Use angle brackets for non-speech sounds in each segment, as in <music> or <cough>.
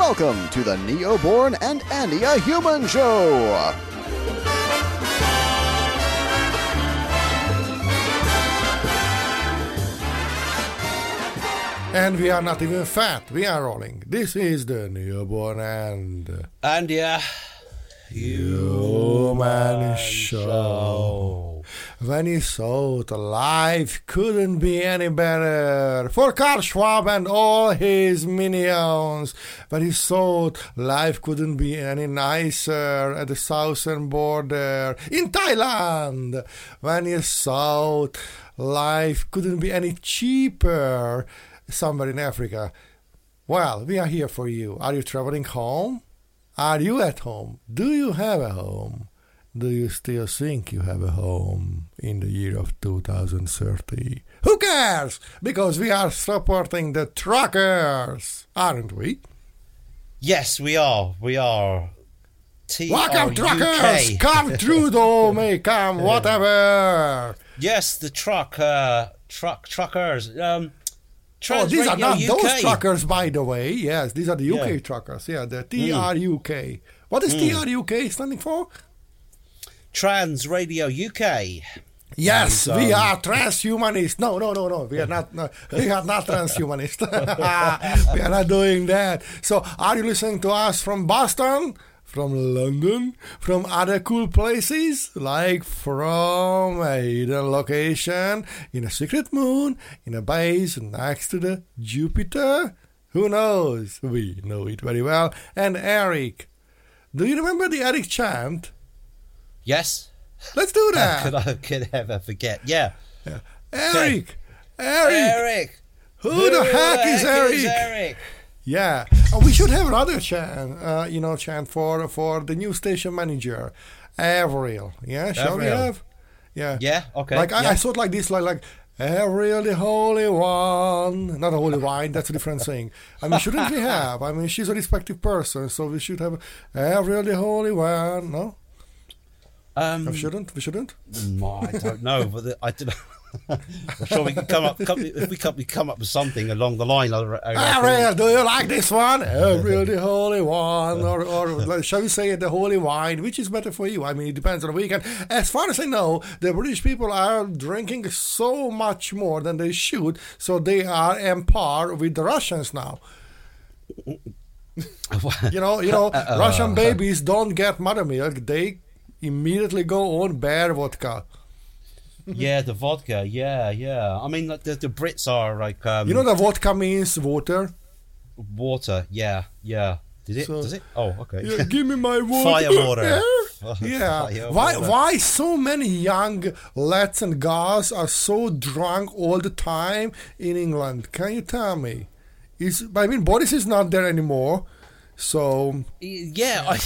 Welcome to the Neoborn and Andia Human Show. And we are not even fat. We are rolling. This is the newborn and And yeah, human show. When he thought life couldn't be any better for Karl Schwab and all his minions. When he thought life couldn't be any nicer at the southern border in Thailand. When he thought life couldn't be any cheaper somewhere in Africa. Well, we are here for you. Are you traveling home? Are you at home? Do you have a home? Do you still think you have a home in the year of 2030? Who cares? Because we are supporting the truckers, aren't we? yes, we are. We are. T- Welcome, truckers! Come, <laughs> Trudeau, may come, whatever! Yes, the truck, uh, truck, truckers. Um, Oh, Trans these are not UK. those truckers, by the way. Yes, these are the UK Yeah. truckers. Yeah, the TRUK. What is TRUK standing for? Trans Radio UK. Yes, And, we um, are transhumanists. No, no, no, no. We are not. No, we are not transhumanists. <laughs> we are not doing that. So, are you listening to us from Boston, from London, from other cool places, like from a hidden location in a secret moon, in a base next to the Jupiter? Who knows? We know it very well. And Eric, do you remember the Eric chant? Yes. Let's do How that. <laughs> could I could ever forget? Yeah. Eric, Eric, Eric. Who the heck is Eric? Eric? Yeah, uh, we should have another chant, uh, you know, chant for for the new station manager, Avril. Yeah, shall we have? Yeah, Yeah. Okay. Like I, yeah. I thought like this, like like Avril the Holy One, not a holy wine. That's a different thing. I mean, shouldn't we have? I mean, she's a respected person, so we should have Avril the Holy One. No, um, we shouldn't. We shouldn't. Mm, I don't know, but the, I don't know. <laughs> I'm sure we can come up. Come, if we come, we come up with something along the line. I, I reckon. Avril, do you like this one? <laughs> Avril the Holy One, or, or like, shall we say the Holy Wine? Which is better for you? I mean, it depends on the weekend. As far as I know, the British people are drinking so much more than they should, so they are on par with the Russians now. <laughs> You know, you know, Russian babies don't get mother milk; they immediately go on bear vodka. yeah, the vodka. Yeah, yeah. I mean, like, the, the Brits are like um, You know, the vodka means water. water. Yeah, yeah. Did it? So- Does it? Oh, okay. Yeah, give me my <laughs> water. Fire water. <laughs> yeah. <laughs> Fire why? water. Why so many young lads and girls are so drunk all the time in England? Can you tell me? Is I mean, Boris is not there anymore, so yeah, <laughs>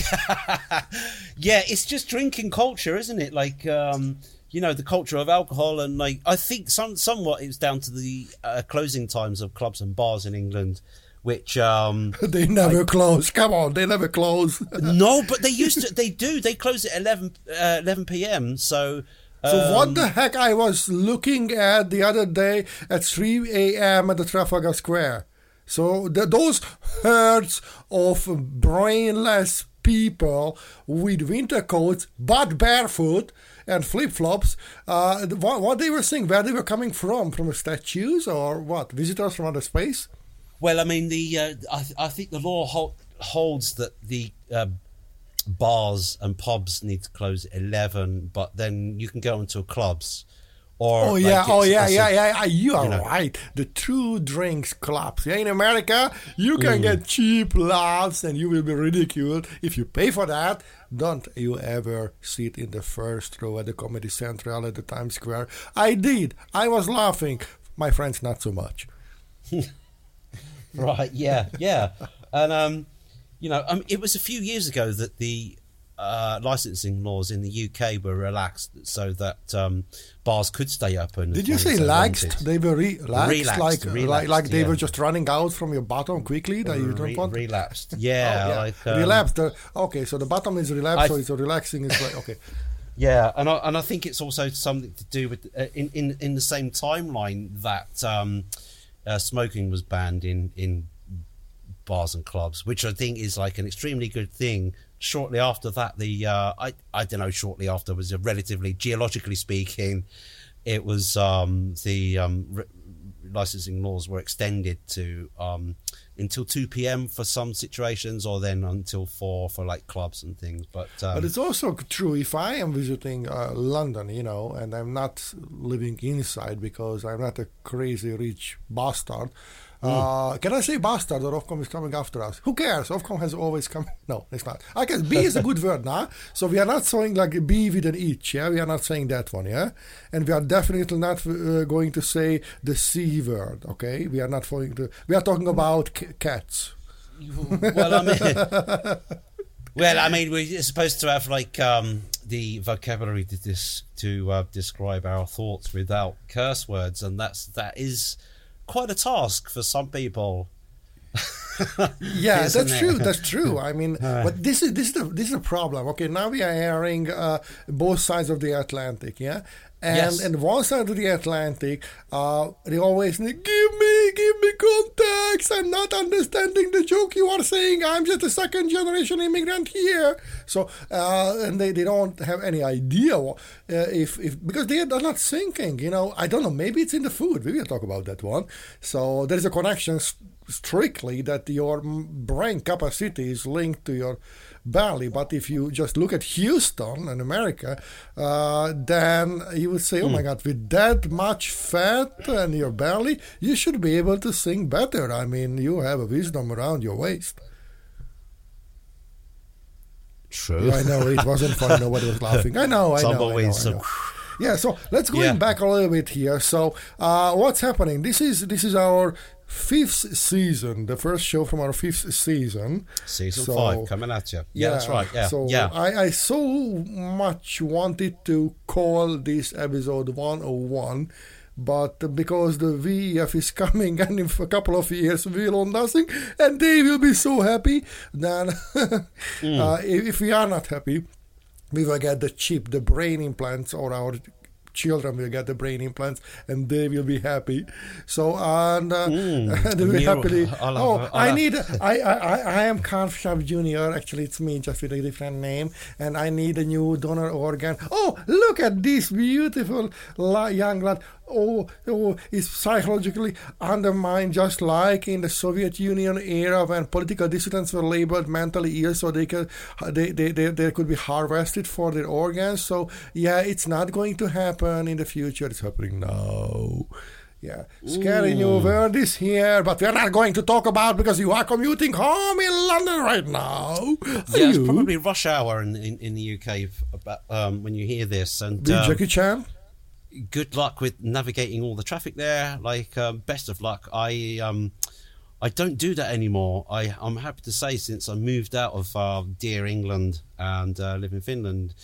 yeah. It's just drinking culture, isn't it? Like, um, you know, the culture of alcohol, and like, I think some somewhat it's down to the uh, closing times of clubs and bars in England, which. Um, <laughs> they never close. Come on, they never close. <laughs> no, but they used to. They do. They close at 11, uh, 11 p.m. So. So what um, the heck? I was looking at the other day at 3 a.m. at the Trafalgar Square. So those herds of brainless people with winter coats but barefoot and flip flops. Uh, what, what they were saying? Where they were coming from? From the statues or what? Visitors from outer space? Well, I mean, the uh, I, I think the law hol- holds that the uh, bars and pubs need to close at eleven, but then you can go into clubs. Or Oh like, yeah, oh yeah, yeah, yeah, yeah. You are you know. right. The true drinks clubs. Yeah, in America, you can Mm. get cheap laughs and you will be ridiculed if you pay for that. Don't you ever sit in the first row at the Comedy Central at the Times Square? I did. I was laughing. My friends, not so much. <laughs> Right. Yeah. Yeah. and um, you know, um, it was a few years ago that the uh, licensing laws in the UK were relaxed so that um, bars could stay open. Did you say as they laxed? They were re- laxed, Relapsed, like, like like they yeah. were just running out from your bottom quickly. That you don't Re- want. relapsed. <laughs> Oh, Yeah. Like um, relapsed. uh, okay, so the bottom is relapsed, I- so it's a relaxing. Is like okay. Yeah, and I, and I think it's also something to do with uh, in, in in the same timeline that um, uh, smoking was banned in in bars and clubs, which I think is like an extremely good thing. Shortly after that, the uh, I I don't know. Shortly after was a relatively geologically speaking, it was um, the um, re- licensing laws were extended to um, until 2 p.m. for some situations, or then until 4 for like clubs and things. But um, But it's also true if I am visiting uh, London, you know, and I'm not living inside because I'm not a crazy rich bastard. Uh, can I say bastard or Ofcom is coming after us? Who cares? Ofcom has always come. <laughs> No, it's not. I guess B is a good word now. So we are not saying like B with an each. Yeah, we are not saying that one. Yeah, and we are definitely not uh, going to say the C word. Okay, we are not going to. We are talking about c- cats. <laughs> well, I mean, well, I mean, we're supposed to have like um, the vocabulary to this to uh, describe our thoughts without curse words, and that's that is quite a task for some people. yeah, <laughs> Isn't that's it? true. That's true. I mean, <laughs> but this is this is the this is a problem. Okay, now we are hearing uh, both sides of the Atlantic. Yeah, and Yes. and one side of the Atlantic, uh, they always say, give me give me context. I'm not understanding the joke you are saying. I'm just a second generation immigrant here. So uh, and they, they don't have any idea uh, if if because they are not thinking. You know, I don't know. Maybe it's in the food. We will talk about that one. So there is a connection strictly that your brain capacity is linked to your belly. But if you just look at Houston and America, uh, then you would say, "Oh my God, with that much fat and your belly, you should be able to sing better." I mean, you have a wisdom around your waist. True. I know it wasn't funny. Nobody was laughing. I know. I know. I know, I know. Yeah. So let's go Yeah. back a little bit here. So uh, what's happening? This is this is our fifth season. The first show from our fifth season. Season So- five coming at you. Yeah, that's right. Yeah, So yeah. I, I so much wanted to call this episode 101, but because the VEF is <laughs> coming and in a couple of years we will own nothing, and they will be so happy, then <laughs> Mm. uh, if, if we are not happy, we will get the chip, the brain implants, or our children will get the brain implants, and they will be happy. So and uh, <laughs> they will happily. I'll oh, I'll I need. I, I I am Carl Schab Jr. Actually, it's me, just with a different name, and I need a new donor organ. Oh, look at this beautiful la- young lad. Oh, oh, is psychologically undermined, just like in the Soviet Union era when political dissidents were labeled mentally ill, so they could they, they, they, they could be harvested for their organs. So yeah, it's not going to happen in the future. It's happening now. Yeah, scary new world is here, but we're not going to talk about because you are commuting home in London right now. Yeah, it's probably rush hour in, in, in the UK about, um, when you hear this. And um, Jackie Chan. Good luck with navigating all the traffic there. Like, um, best of luck. I um, I don't do that anymore. I I'm happy to say since I moved out of uh, dear England and uh, live in Finland,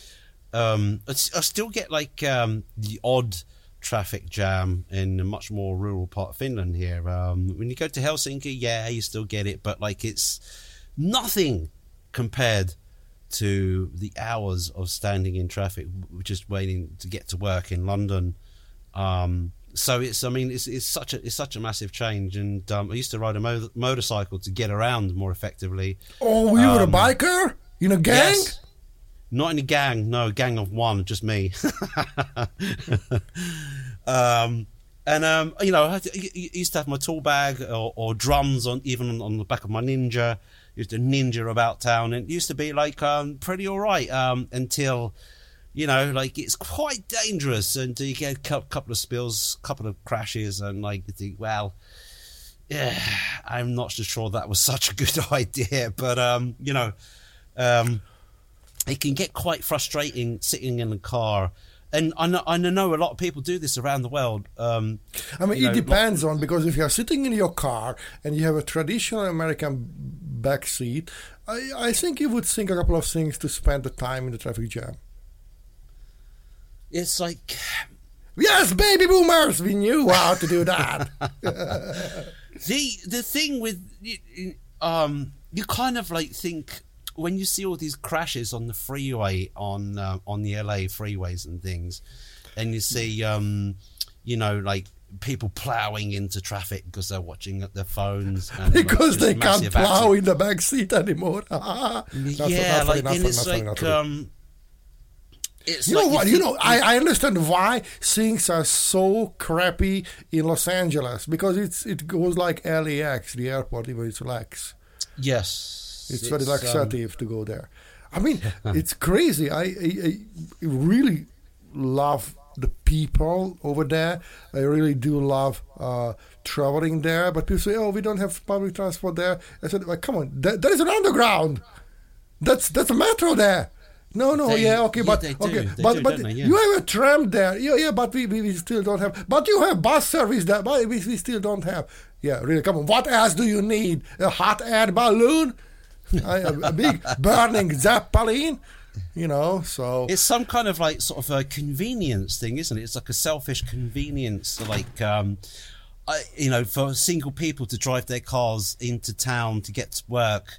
um, I, still get like um, the odd traffic jam in a much more rural part of Finland here. Um, when you go to Helsinki, yeah, you still get it, but like it's nothing compared to the hours of standing in traffic, just waiting to get to work in London. Um, so it's, I mean, it's, it's such a it's such a massive change. And um, I used to ride a mo- motorcycle to get around more effectively. Oh, you were a Um, biker in a gang? Yes. Not in a gang, no, a gang of one, just me. <laughs> um, and um, you know, I had to- I I used to have my tool bag or, or drums on, even on, on the back of my Ninja. Used to ninja about town, and it used to be like um, pretty all right um, until you know, like it's quite dangerous, and you get a couple of spills, couple of crashes, and like you think, well, yeah, I'm not so sure that was <laughs> such a good <laughs> idea, but um, you know, um, it can get quite frustrating sitting in the car. And I know, I know a lot of people do this around the world. Um, I mean, it know, depends on because if you are sitting in your car and you have a traditional American back seat, I, I think you would think a couple of things to spend the time in the traffic jam. It's like Yes, baby boomers, we knew how to do that. <laughs> <laughs> the the thing with um, you kind of like think when you see all these crashes on the freeway on uh, on the LA freeways and things, and you see um, you know like people ploughing into traffic because they're watching at their phones <laughs> and, because just they can't plow accident- in the back seat anymore. <laughs> Yeah, not like not and funny, it's not funny, not like funny. um, it's You like know what? You think- know, I, I understand why things are so crappy in Los Angeles because it's it goes like LAX, the airport, even it's lax. yes, It's, very um, to go there. I mean, <laughs> it's crazy. I, I, I really love the people over there. I really do love uh, traveling there. But people say, "Oh, we don't have public transport there." I said, well, "Come on, there, there is an underground. That's that's a metro there." No, no, They- yeah, okay, yeah, but do. okay, but do, but they? Yeah. you have a tram there, yeah, yeah, but we, we, we still don't have. But you have bus service there, but we, we still don't have. Yeah, really, come on. What else do you need? A hot air balloon, a, a- a big burning zeppelin, you know? So It's some kind of like sort of a convenience thing, isn't it? It's like a selfish convenience, like um, I, you know, for single people to drive their cars into town to get to work.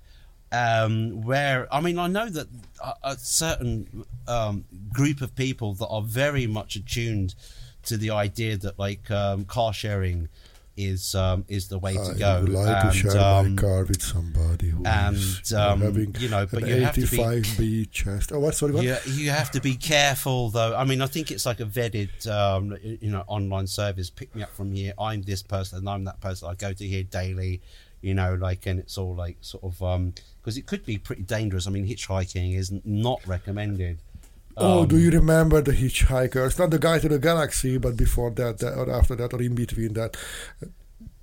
Um, where I mean, I know that a, a certain um, group of people that are very much attuned to the idea that like um, car sharing is um, is the way to I go. would like and, to share um, my car with somebody who and, is, um, having you know, but an you have to be- 85B chest. Oh, what? Sorry, what? you, you have to be careful though i mean i think it's like a vetted um, you know online service pick me up from here i'm this person and i'm that person i go to here daily you know like and it's all like sort of um because it could be pretty dangerous i mean hitchhiking is not recommended Oh, Um, do you remember the hitchhiker? It's not the guy to the galaxy, but before that, that or after that, or in between that,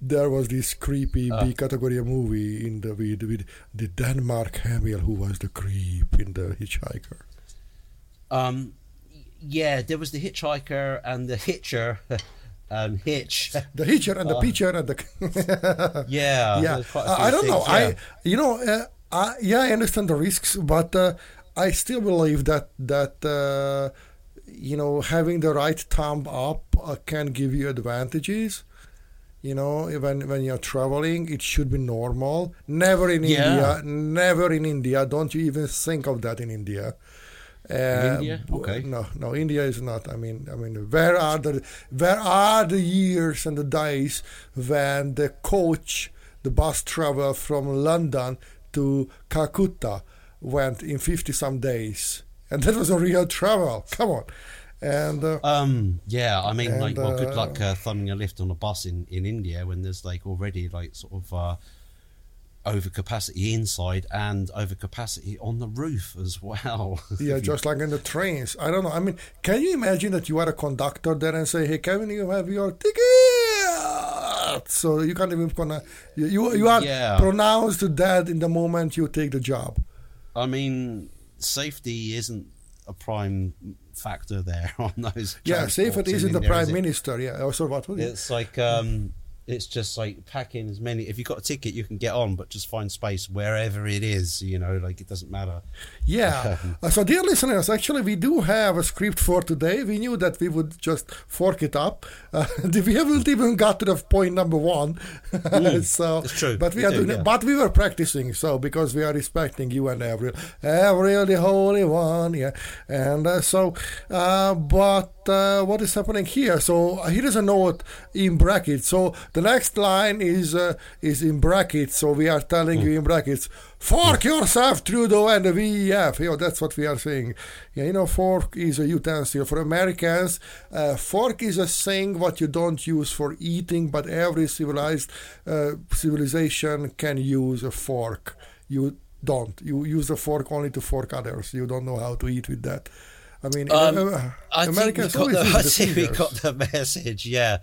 there was this creepy Uh. B category movie in the with, with the Denmark Hamill, who was the creep in the hitchhiker. um yeah there was the hitchhiker and the hitcher <laughs> um hitch The hitcher and the pitcher and the <laughs> yeah yeah. Uh, I don't know. yeah. I you know, uh, I, yeah, I understand the risks, but uh, I still believe that that uh, you know having the right thumb up uh, can give you advantages. You know, when when you're traveling, it should be normal. Never in Yeah. India. Never in India. Don't you even think of that in India. Uh, India? Okay. No, no. India is not. I mean, I mean, where are the where are the years and the days when the coach, the bus travel from London to Calcutta went in fifty some days, and that was a real travel. <laughs> Come on, and uh, Um. Yeah. I mean, And, like, well, good uh, luck uh, thumbing a lift on a bus in in India when there's like already like sort of uh, overcapacity inside and overcapacity on the roof as <laughs> well. Yeah, just like in the trains. I don't know. I mean, can you imagine that you are a conductor there and say, "Hey, Kevin, you have your ticket," so you can't even gonna you you, you are Yeah. pronounced dead in the moment you take the job. I mean, safety isn't a prime factor there <laughs> on those. Yeah, safety transports is in in the prime is minister. Yeah, oh, sorry, what? It's like um, it's just like packing as many. If you've got a ticket, you can get on, but just find space wherever it is. You know, like it doesn't matter. Yeah. <laughs> Uh, so, dear listeners, actually, we do have a script for today. We knew that we would just fork it up. Uh, <laughs> we haven't even got to the point number one. <laughs> so, it's true. But we, We are do, doing yeah. But we were practicing, so because we are respecting you and Avril, Avril, the Holy One. Yeah. And uh, so, uh, but uh, what is happening here? So uh, here is a note in brackets. So the next line is uh, is in brackets. So we are telling you in brackets. Fork yourself, Trudeau and the VEF. You know, that's what we are saying. Yeah, you know, fork is a utensil. For Americans, uh, fork is a thing what you don't use for eating, but every civilized uh, civilization can use a fork. You don't. You use a fork only to fork others. You don't know how to eat with that. I mean, Um, uh, I think we Americans got the, <laughs> I think we got the message. Yeah,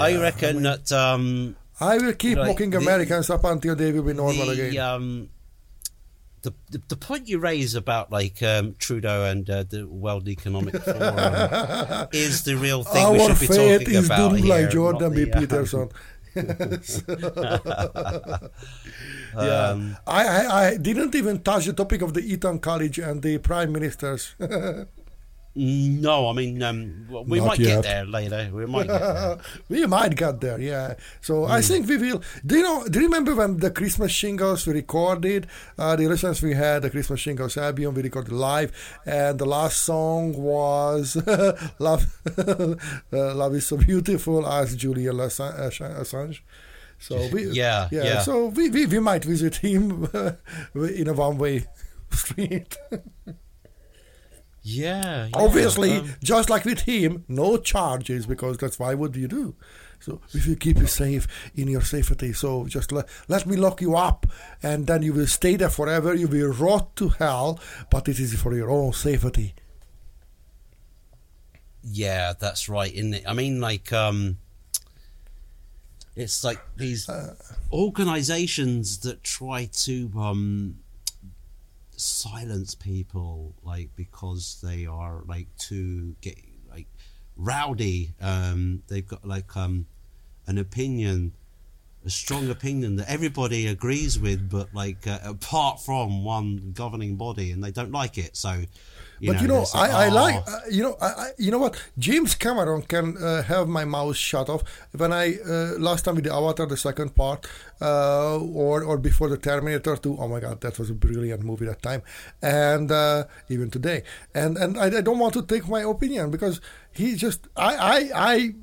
I reckon I mean- that um, I will keep Like, mocking the- Americans up until they will be normal the, again. um, the, the the point you raise about like um, Trudeau and uh, the World Economic <laughs> Forum is the real thing we Our should be talking is about doomed here. like Jordan B. uh, Peterson. <laughs> <laughs> yeah, Um, I, I, I didn't even touch the topic of the Eton College and the prime ministers. No, I mean um, we Not might yet. get there later. We might get there. <laughs> we might get there, yeah. So Hmm. I think we will. Do you know? Do you remember when the Christmas shingles we recorded? Uh, the listeners we had the Christmas shingles album we recorded live, and the last song was <laughs> "Love." <laughs> uh, Love is so beautiful as Julian Assange. Assange. So we, Yeah, yeah. So we, we, we might visit him in a one way street. Yeah, yeah, Obviously, um, just like with him, no charges because that's why would you do? So if you keep you safe in your safety, so just let, let me lock you up, and then you will stay there forever. You will rot to hell, but it is for your own safety. yeah, that's right, isn't it? I mean, like, um, it's like these Uh, organizations that try to um, silence people, like because they are like too get like rowdy. Um, they've got like um, an opinion, a strong opinion that everybody agrees with, but like uh, apart from one governing body, and they don't like it. So, you but you know, it's like, I, I "Oh, like uh, you know I, I you know what? James Cameron can uh, have my mouth shut off when I uh, last time with the Avatar the second part uh, or or before the Terminator 2 oh my god that was a brilliant movie that time. And uh, even today. And and I, I don't want to take my opinion because he just I I I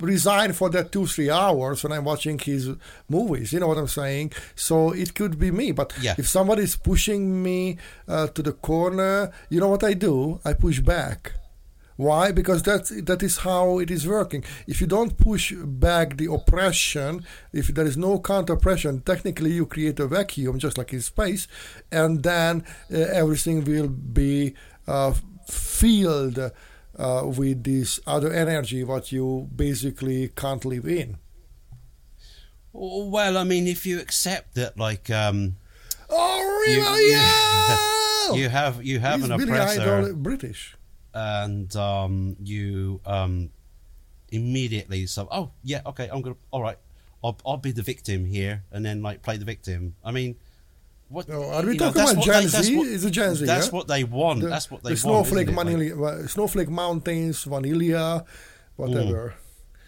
resign for that two three hours when I'm watching his movies. You know what I'm saying? So it could be me. But Yeah. if somebody is pushing me uh, to the corner, you know what I do? I push back. Why? Because that's that is how it is working. If you don't push back the oppression, if there is no counter oppression, technically you create a vacuum, just like in space, and then uh, everything will be uh, filled uh, with this other energy what you basically can't live in. Well, I mean, if you accept that, like, um, Oh, You- really? you- <laughs> you have you have He's an Billy oppressor, Idol British. and um, you um, immediately so oh yeah okay I'm gonna all right I'll I'll be the victim here, and then like play the victim. I mean. What, No, are we you know, talking about Gen they- Z? what- Is it Gen Z, That's yeah? what they want. The, that's what they the want. snowflake? Like- uh, snowflake mountains, vanilla, whatever.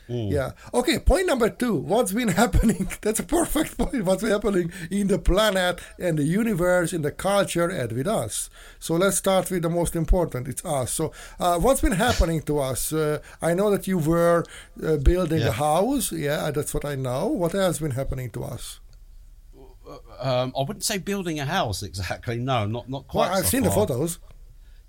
Mm. Yeah. Okay. Point number two. What's been <laughs> happening? That's a perfect point. What's been happening in the planet and the universe, in the culture, and with us. So let's start with the most important. It's us. So uh, what's been happening to us? Uh, I know that you were uh, building Yeah. a house. Yeah, that's what I know. What has been happening to us? Um, I wouldn't say building a house exactly. No, not not quite. Well, I've so seen the photos.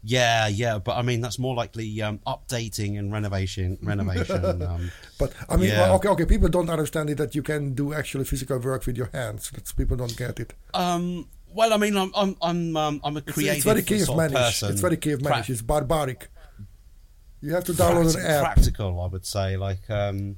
Yeah, yeah, but I mean that's more likely um, updating and renovation. <laughs> Renovation. um, But I mean, Yeah. well, okay, okay. People don't understand it that you can do actually physical work with your hands. That's people don't get it. um, well, I mean, I'm I'm I'm um, I'm a It's, creative it's very sort of cavemanish. person. It's very cavemanish. Prac- it's barbaric. You have to download an app. practical, I would say. Like, um,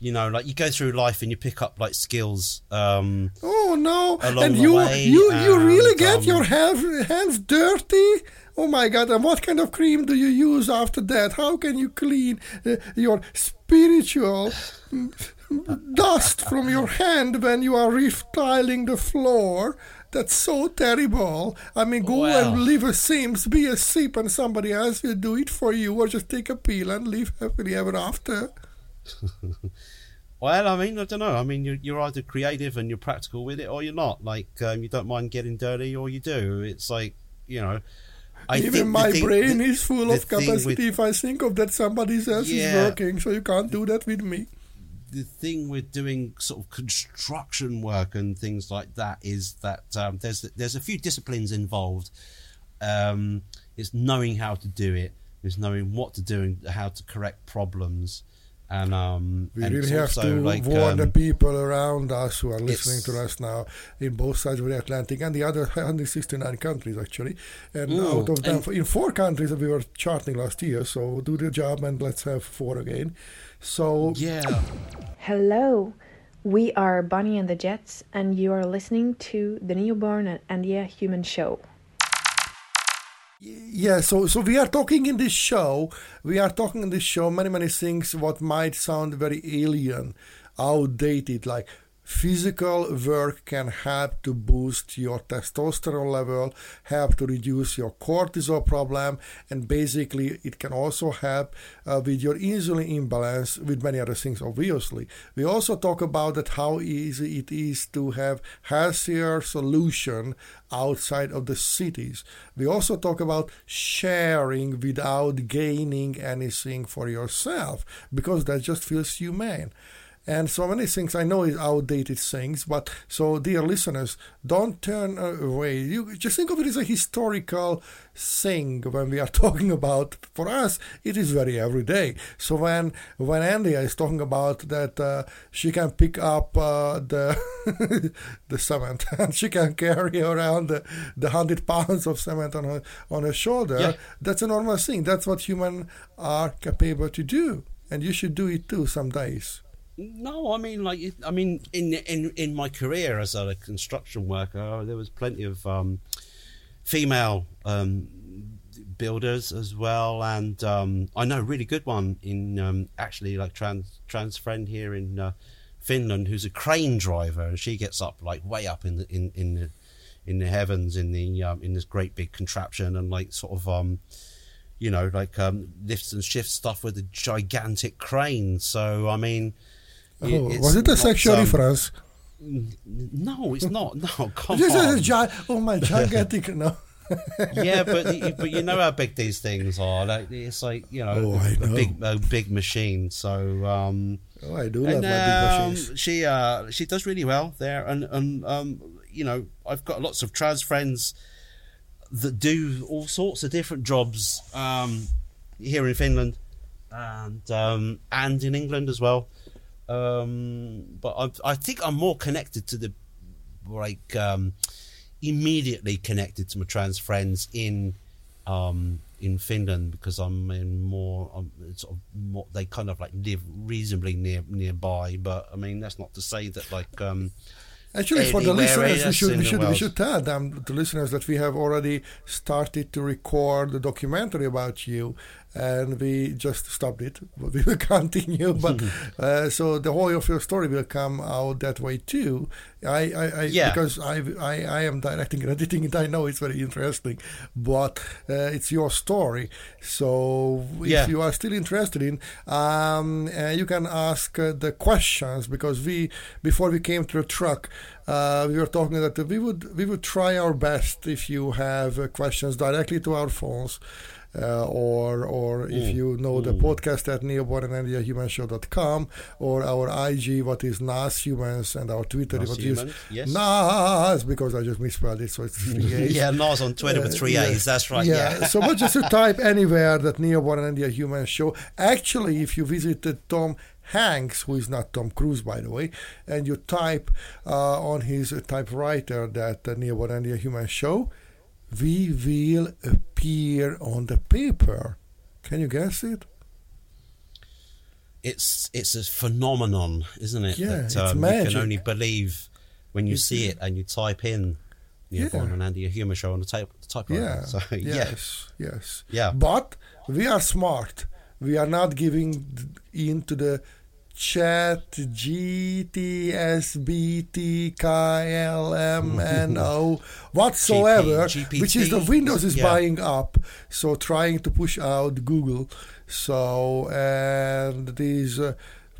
you know, like you go through life and you pick up like skills. Um, Oh no! and you way, you you really get um, your hands hands dirty. Oh my god! And what kind of cream do you use after that? How can you clean uh, your spiritual mm, dust from your hand when you are retiling the floor? That's so terrible. I mean, go Wow. and live a Sims, be a sip, and somebody else will do it for you, or just take a pill and live happily ever after. <laughs> well, I mean, I don't know. I mean, you're, you're either creative and you're practical with it, or you're not. Like, um, you don't mind getting dirty, or you do. It's like, you know, I Even think my thing- brain the- is full of capacity with- if I think of that somebody else is working, so you can't do that with me. the thing with doing sort of construction work and things like that is that um, there's there's a few disciplines involved. Um, it's knowing how to do it. It's knowing what to do and how to correct problems. And um, We and really have to like warn the um, people around us who are listening to us now in both sides of the Atlantic and the other <laughs> 169 countries actually. And Ooh, out of them, in four countries that we were charting last year, so do the job and let's have four again. So yeah. Hello, we are Bonnie and the Jets, and you are listening to the Neoborn and Andia Human Show. Yeah, so so we are talking in this show. We are talking in this show many many things what might sound very alien, outdated, like physical work can help to boost your testosterone level, help to reduce your cortisol problem, and basically it can also help uh, with your insulin imbalance, with many other things, obviously. We also talk about that how easy it is to have healthier solution outside of the cities. We also talk about sharing without gaining anything for yourself because that just feels humane and so many things I know is outdated things, but so dear listeners, don't turn away. You just think of it as a historical thing when we are <laughs> talking about. For us, it is very everyday. So when when Andia is talking about that uh, she can pick up uh, the <laughs> the cement <laughs> and she can carry around the, the hundred pounds of cement on her on her shoulder, yeah. that's a normal thing. That's what humans are capable to do, and you should do it too some days. No, I mean, like, I mean, in in in my career as a construction worker, there was plenty of um, female um, builders as well, and um, I know a really good one in um, actually like trans trans friend here in uh, Finland who's a crane driver, and she gets up like way up in the in in the in the heavens in the um, in this great big contraption and like sort of um you know like lifts and shifts stuff with a gigantic crane. So i mean Oh, was it a sexual um, reference? No, it's not. <laughs> No, come this on. Is gi- oh my gigantic no. <laughs> yeah, but but you know how big these things are. Like it's like you know, oh, a, know. big a big machine. So um, oh, I do love and, my big um, machines. She uh she does really well there, and and um you know I've got lots of trans friends that do all sorts of different jobs um here in Finland and um and in England as well. Um, but I, I think I'm more connected to the like um, immediately connected to my trans friends in um, in Finland because I'm in more, I'm sort of more, they kind of like live reasonably near nearby. But I mean, that's not to say that like um, Actually, for the listeners, we should we should, we should tell them the listeners that we have already started to record the documentary about you, and we just stopped it. But <laughs> we will continue. But <laughs> uh, so the whole of your story will come out that way too. I, I, I yeah. because I, I, I am directing and editing it. I know it's very interesting, but uh, it's your story. So if yeah. you are still interested in, um, uh, you can ask uh, the questions because we before we came to the truck. Uh, we were talking that we would we would try our best if you have uh, questions directly to our phones uh, or or mm. if you know mm. the podcast at neobornandiahumanshow.com or our IG, what is Nas Humans, and our Twitter, Nas what humans, is yes. Nas, because I just misspelled it, so it's three <laughs> A's. yeah, Nas on Twitter uh, with three A's, that's right. Yeah, yeah. so but just to <laughs> type anywhere that Neoborn and Andia Show. Actually, if you visited Tom Hanks, who is not Tom Cruise, by the way, and you type uh, on his typewriter that uh, Neoborn and Andia Human Show, we will appear on the paper. Can you guess it? It's it's a phenomenon, isn't it? Yeah, that, um, it's magic. You can only believe when you see it and you type in yeah. Born and Andy a humour show on the type typewriter. Yeah. <laughs> So, yes, yeah. yes. Yeah. But we are smart. We are not giving in to the chat GTSBTKLMNO <laughs> whatsoever, GP, which is the Windows is yeah. buying up, so trying to push out Google. So and these. Uh,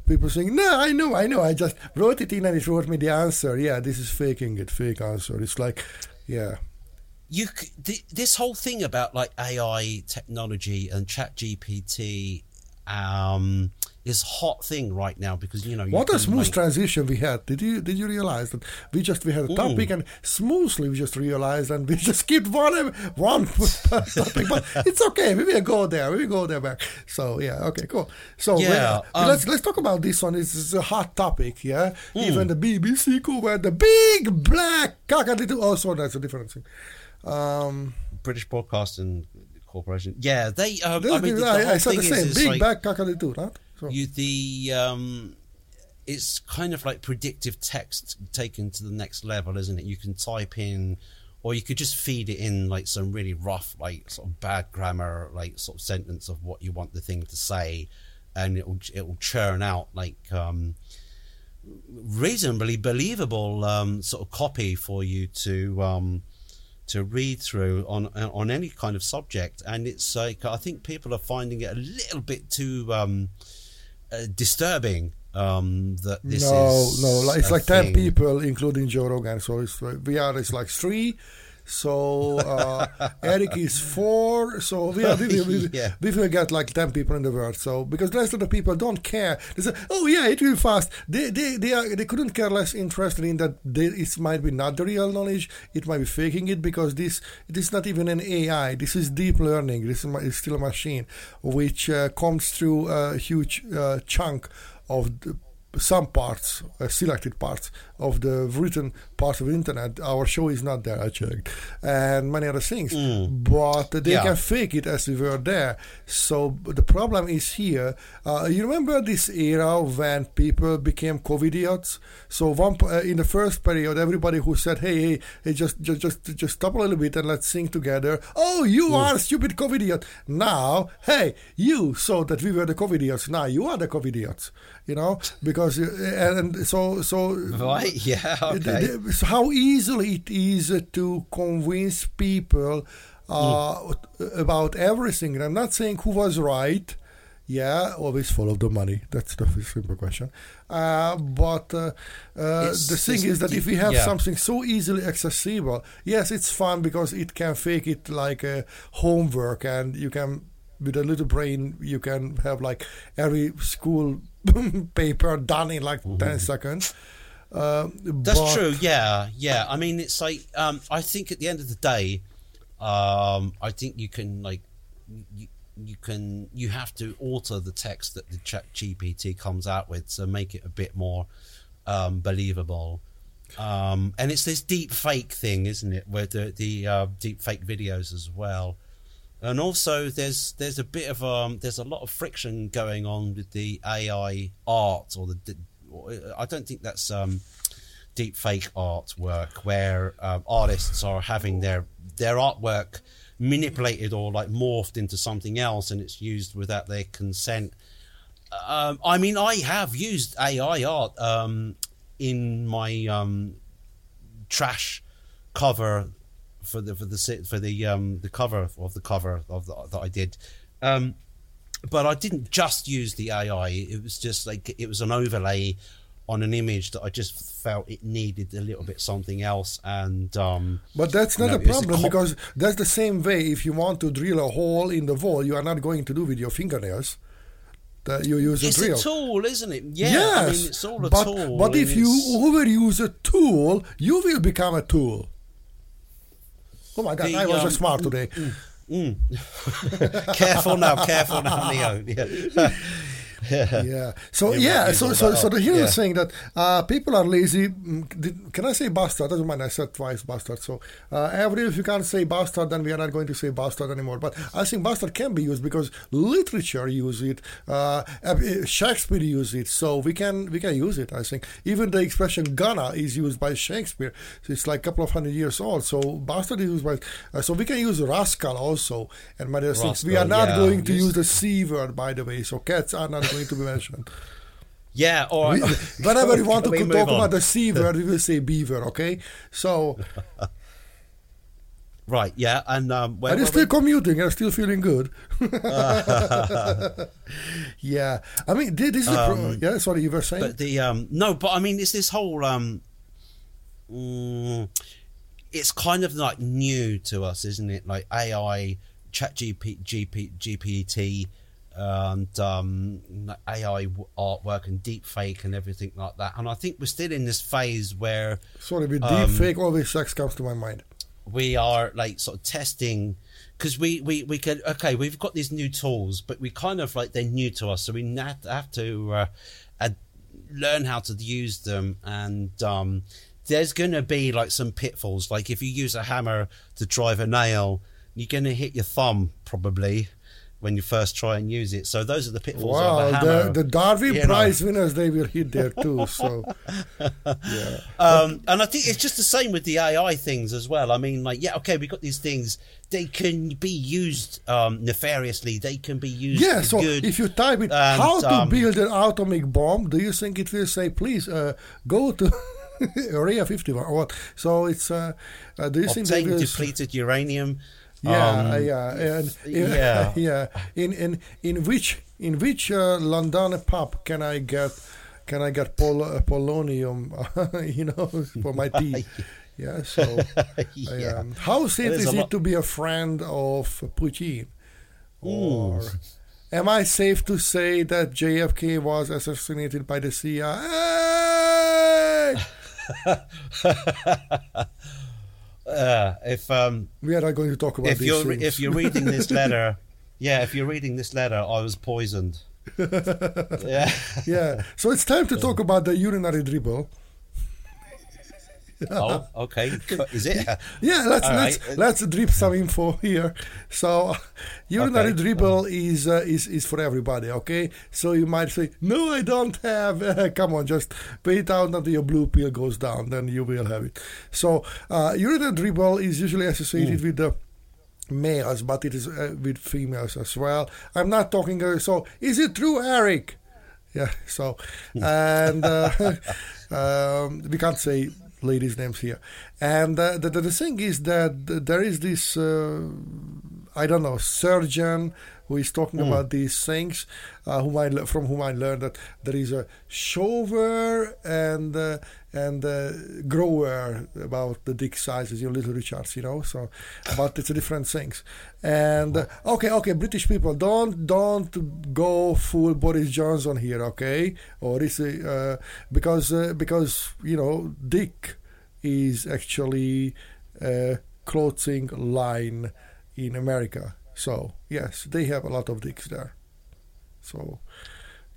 people saying, "No, I know, I know. I just wrote it in and it wrote me the answer." Yeah, this is faking it, fake answer. It's like, yeah. You th- this whole thing about like AI technology and Chat GPT, um, is hot thing right now because you know you what a smooth like, transition we had. Did you did you realize that we just we had a topic mm. and smoothly we just realized and we <laughs> just skipped one one <laughs> topic but it's okay. We will go there. We will go there back. So yeah okay cool. So yeah um, let's let's talk about this one. It's, it's a hot topic yeah? Mm. even the BBC covered the big black cockatoo also that's a different thing. Um, British Broadcasting Corporation. Yeah they um, I mean the, the I, I said the same. big like, black cockatoo right Sure. You the um, it's kind of like predictive text taken to the next level, isn't it? You can type in, or you could just feed it in like some really rough, like sort of bad grammar, like sort of sentence of what you want the thing to say, and it'll it'll churn out like um, reasonably believable um, sort of copy for you to um, to read through on on any kind of subject, and it's like I think people are finding it a little bit too um, uh, disturbing. Um, that this no, is no, it's like ten thing. people, including Joe Rogan. So it's we are it's like three. So uh, Eric is four. So we, are, we, we, we, <laughs> Yeah. we will get like ten people in the world. So because the rest of the people don't care. They say, "Oh yeah, it will fast." They they they, are, they couldn't care less interested in that. They, it might be not the real knowledge. It might be faking it because this this is not even an AI. This is deep learning. This is, is still a machine, which uh, comes through a huge uh, chunk of the, some parts, uh, selected parts of the written parts of the internet. Our show is not there, I checked, and many other things. But they Yeah. can fake it as we were there. So the problem is here. Uh, you remember this era when people became COVIDiots? So one uh, in the first period, everybody who said, "Hey, hey, hey just, just, just, just stop a little bit and let's sing together." Oh, you are a stupid COVIDiot. Now, hey, you saw that we were the COVIDiots. Now you are the COVIDiots. You know, because uh, and so so Right? <laughs> Yeah. Okay. So how easily it is to convince people uh, about everything. And I'm not saying who was right. Yeah, always follow the money. That's the simple question. Uh, but uh, uh, the thing is that if we have yeah. something so easily accessible, yes, it's fun because it can fake it like a homework, and you can, with a little brain, you can have like every school <laughs> paper done in like 10 seconds. Uh, That's but- true. Yeah, yeah. I mean, it's like um, I think at the end of the day, um, I think you can like you, you can you have to alter the text that the Chat GPT comes out with to make it a bit more um, believable. Um, and it's this deep fake thing, isn't it? Where the the uh, deep fake videos as well. And also, there's there's a bit of um, there's a lot of friction going on with the AI art or the. uh, I don't think that's um, deep fake artwork where um, artists are having their their artwork manipulated or like morphed into something else, and it's used without their consent. Um, I mean, I have used AI art um, in my um, trash cover for the for the for the um the cover of the cover of the, that I did. But I didn't just use the AI. It was just like it was an overlay on an image that I just felt it needed a little bit something else. And um, But that's you not know, a problem because that's the same way. If you want to drill a hole in the wall, you are not going to do with your fingernails. That you use it's a drill. It's a tool, isn't it? Yeah, yes, I mean it's all a but, tool. But if you overuse a tool, you will become a tool. Oh my God! The, I was um, smart today. Mm. <laughs> careful now, careful now, Neo. Yeah. <laughs> <laughs> yeah. So You yeah. So so so hero Yeah. is saying that uh, people are lazy. Mm, Can I say bastard? Doesn't mind. I said twice bastard. So uh, every if you can't say bastard, then we are not going to say bastard anymore. But I think bastard can be used because literature use it. Uh, uh, Shakespeare used it, so we can we can use it. I think even the expression "gonna" is used by Shakespeare. So it's like a couple of hundred years old. So bastard is used by. Uh, so we can use rascal also and other things. We are not yeah. going to Use- use the c word, by the way. So cats are not going to be mentioned. yeah, or We- <laughs> <laughs> whenever we want to We talk on. about the C word, we will say beaver, okay? So, <laughs> Right, yeah, and um, where are you still we? commuting? Are still feeling good? yeah. I mean, this is a pro- yeah, sorry, you were saying? Um, But the um, no, but I mean, it's this whole um, mm, it's kind of like new to us, isn't it? Like AI, Chat GP, GP, GPT, and um, AI artwork and deep fake and everything like that. And I think we're still in this phase where sorry, with um, deep fake, always sex comes to my mind. we are like sort of testing because we, we we could okay we've got these new tools but we kind of like they're new to us so we have to, have to uh, uh, learn how to use them and um, there's going to be like some pitfalls like if you use a hammer to drive a nail you're going to hit your thumb probably when you first try and use it. So those are the pitfalls of Wow, a hammer. the, the Darwin you know. Prize winners, they will hit there too. <laughs> So, yeah. Um, and I think it's just the same with the AI things as well. I mean, like, yeah, okay, we got these things. They can be used um, nefariously. They can be used. Yeah, so good. if you type it, And, how to um, build an atomic bomb, do you think it will say, please uh, go to <laughs> Area 51 or what? So it's, uh, uh, do you think they will. depleted uranium. Yeah, um, uh, yeah, and yeah. <laughs> yeah. In in in which in which uh, London pub can I get can I get pol- uh, polonium? <laughs> you know, <laughs> for my tea. Yeah. So, Yeah. um, how safe is a it to be a friend of Putin? Or am I safe to say that JFK was assassinated by the CIA? Uh, if um, we are not going to talk about if you're things. if you're reading this <laughs> letter, yeah, if you're reading this letter, I was poisoned. <laughs> yeah. yeah. So it's time to talk about the urinary dribble. <laughs> Oh, okay. Is it? <laughs> Yeah, let's All let's right. let's drip some info here. So, <laughs> urinary Okay. dribble is uh, is is for everybody. Okay, so you might say, "No, I don't have." come on, just wait out until your blue pill goes down, then you will have it. So, uh, urinary dribble is usually associated with the males, but it is uh, with females as well. I'm not talking. Uh, so, is it true, Eric? Yeah. So, and uh, um, we can't say ladies' names here. And uh, the, the the thing is that there is this uh, I don't know surgeon who is talking about these things, uh, whom I from whom I learned that there is a shower and uh, and uh, grower about the dick sizes, your little Richards, you know. So, but it's different things. And uh, okay, okay, British people, don't don't go full Boris Johnson here, okay? Or is uh, because uh, because you know dick is actually a clothing line in America. So yes, they have a lot of dicks there. So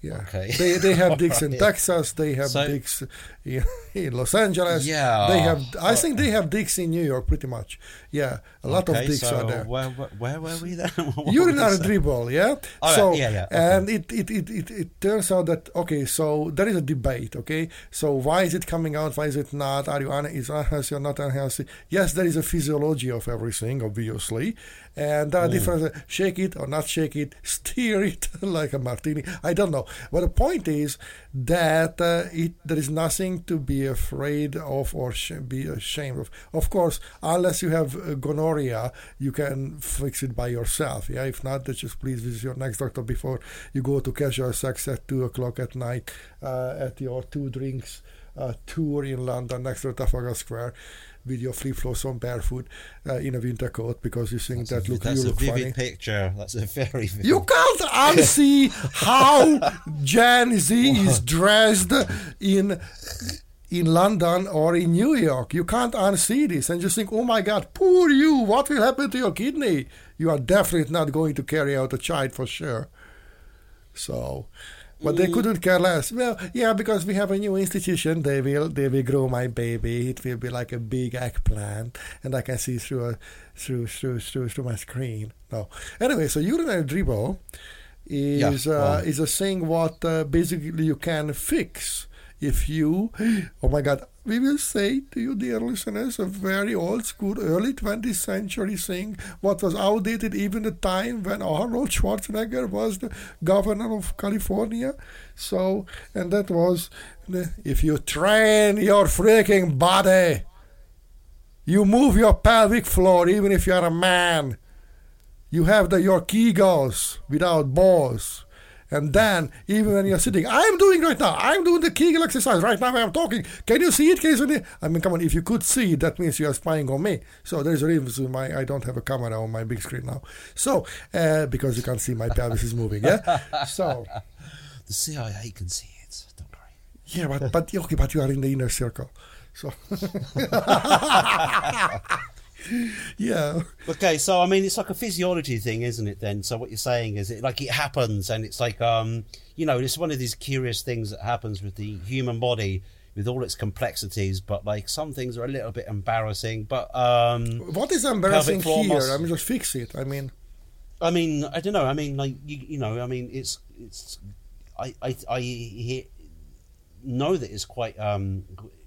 yeah, Okay. they they have dicks <laughs> in. Texas. They have So- dicks in, <laughs> in Los Angeles. Yeah. they have. I think they have dicks in New York, pretty much. Yeah, a lot okay, of dicks so are there. Where, where, where were we then? <laughs> Urinary dribble, yeah. All right, so yeah, yeah, okay. and it, it, it, it, it turns out that okay, so there is a debate, okay. So why is it coming out? Why is it not? Are you un- is unhealthy or not unhealthy? Yes, there is a physiology of everything, obviously, and there are different. uh, Shake it or not shake it, steer it like a martini. I don't know, but the point is that uh, it there is nothing to be afraid of or sh- be ashamed of. Of course, unless you have uh, gonorrhea, you can fix it by yourself. Yeah, if not, then just please visit your next doctor before you go to casual sex at two o'clock at night uh, at your two drinks uh, tour in London next to Trafalgar Square. With your flip flops on barefoot uh, in a winter coat because you think that look That's you a vivid picture. That's a very vivid You can't <laughs> unsee how Gen Z <laughs> is dressed in in London or in New York. You can't unsee this and just think, oh my God, poor you, what will happen to your kidney? You are definitely not going to carry out a child for sure. So, but they couldn't care less. Well, yeah, because we have a new institution. They will, they will grow my baby. It will be like a big eggplant, and I can see through a, through, through, through, through my screen. No, anyway, so urinary dribble is Yeah, uh, wow. is a thing what uh, basically you can fix if you. Oh my God. We will say to you, dear listeners, a very old school, early 20th century thing, what was outdated even the time when Arnold Schwarzenegger was the governor of California. So, and that was if you train your freaking body, you move your pelvic floor even if you're a man. You have the your kegels without balls. And then, even when you're sitting, I'm doing right now. I'm doing the Kegel exercise right now. I'm talking. Can you see it? Can you see it? I mean, come on. If you could see it, that means you are spying on me. So there's a reason why I don't have a camera on my big screen now. So uh, because you can't see my pelvis is moving. Yeah. <laughs> So The CIA can see it. Don't worry. yeah, but but okay, but you are in the inner circle. So <laughs> <laughs> <laughs> yeah. Okay, so I mean, it's like a physiology thing, isn't it? Then, so what you're saying is, it like it happens, and it's like, um, you know, it's one of these curious things that happens with the human body, with all its complexities. But like, some things are a little bit embarrassing. But um, What is embarrassing here? I mean, just fix it. I mean, I mean, I don't know. I mean, like you, you know, I mean, it's it's. I I I hear, know that it's quite um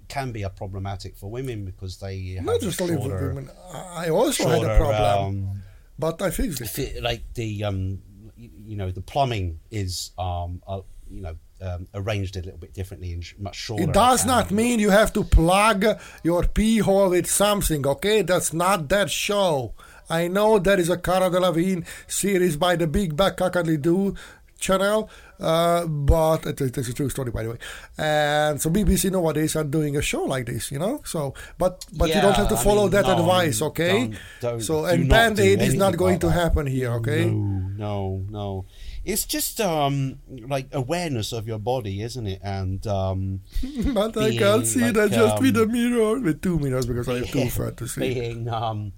can be a problematic for women because they Not just only for shorter- women. I also had a problem, um, but I fixed it. fi- like the um you, you know the plumbing is um uh, you know um, arranged a little bit differently and much shorter. It does not mean you have to plug your pee hole with something, okay? That's not that show. I know there is a Cara Delevingne series by the Big Back Cockadly Do channel, uh, but it, it's a true story, by the way. And so BBC nowadays are doing a show like this, you know. So, but but you don't have to Yeah, I follow mean, that no, advice, okay? don't- don't- so and Band Aid is not going like to happen here, okay? No, no, no. It's just um like awareness of your body, isn't it? And um <laughs> but I can't see like, that just with a um, mirror, with two mirrors because I have too fat to see. being um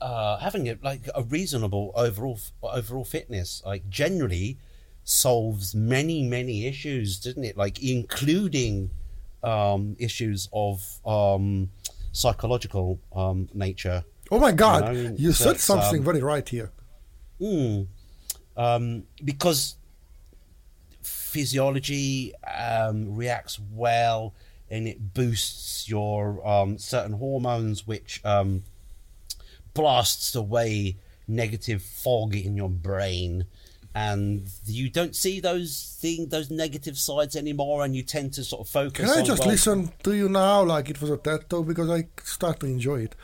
uh having a like a reasonable overall overall fitness like generally solves many many issues doesn't it like including um issues of um psychological um nature Oh my God! You know, you said something um, very right here. Mm. Um, because physiology um, reacts well and it boosts your um, certain hormones, which um, blasts away negative fog in your brain. And you don't see those thing, those negative sides anymore, and you tend to sort of focus. Can I just well, listen to you now like it was a TED talk because I start to enjoy it.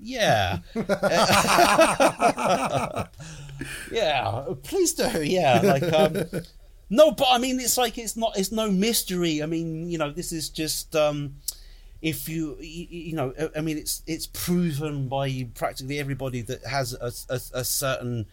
Yeah. <laughs> <laughs> yeah, please do. Yeah, like um no, but I mean it's like it's not it's no mystery. I mean, you know, this is just um if you you, you know, I- I mean it's it's proven by practically everybody that has a, a, a certain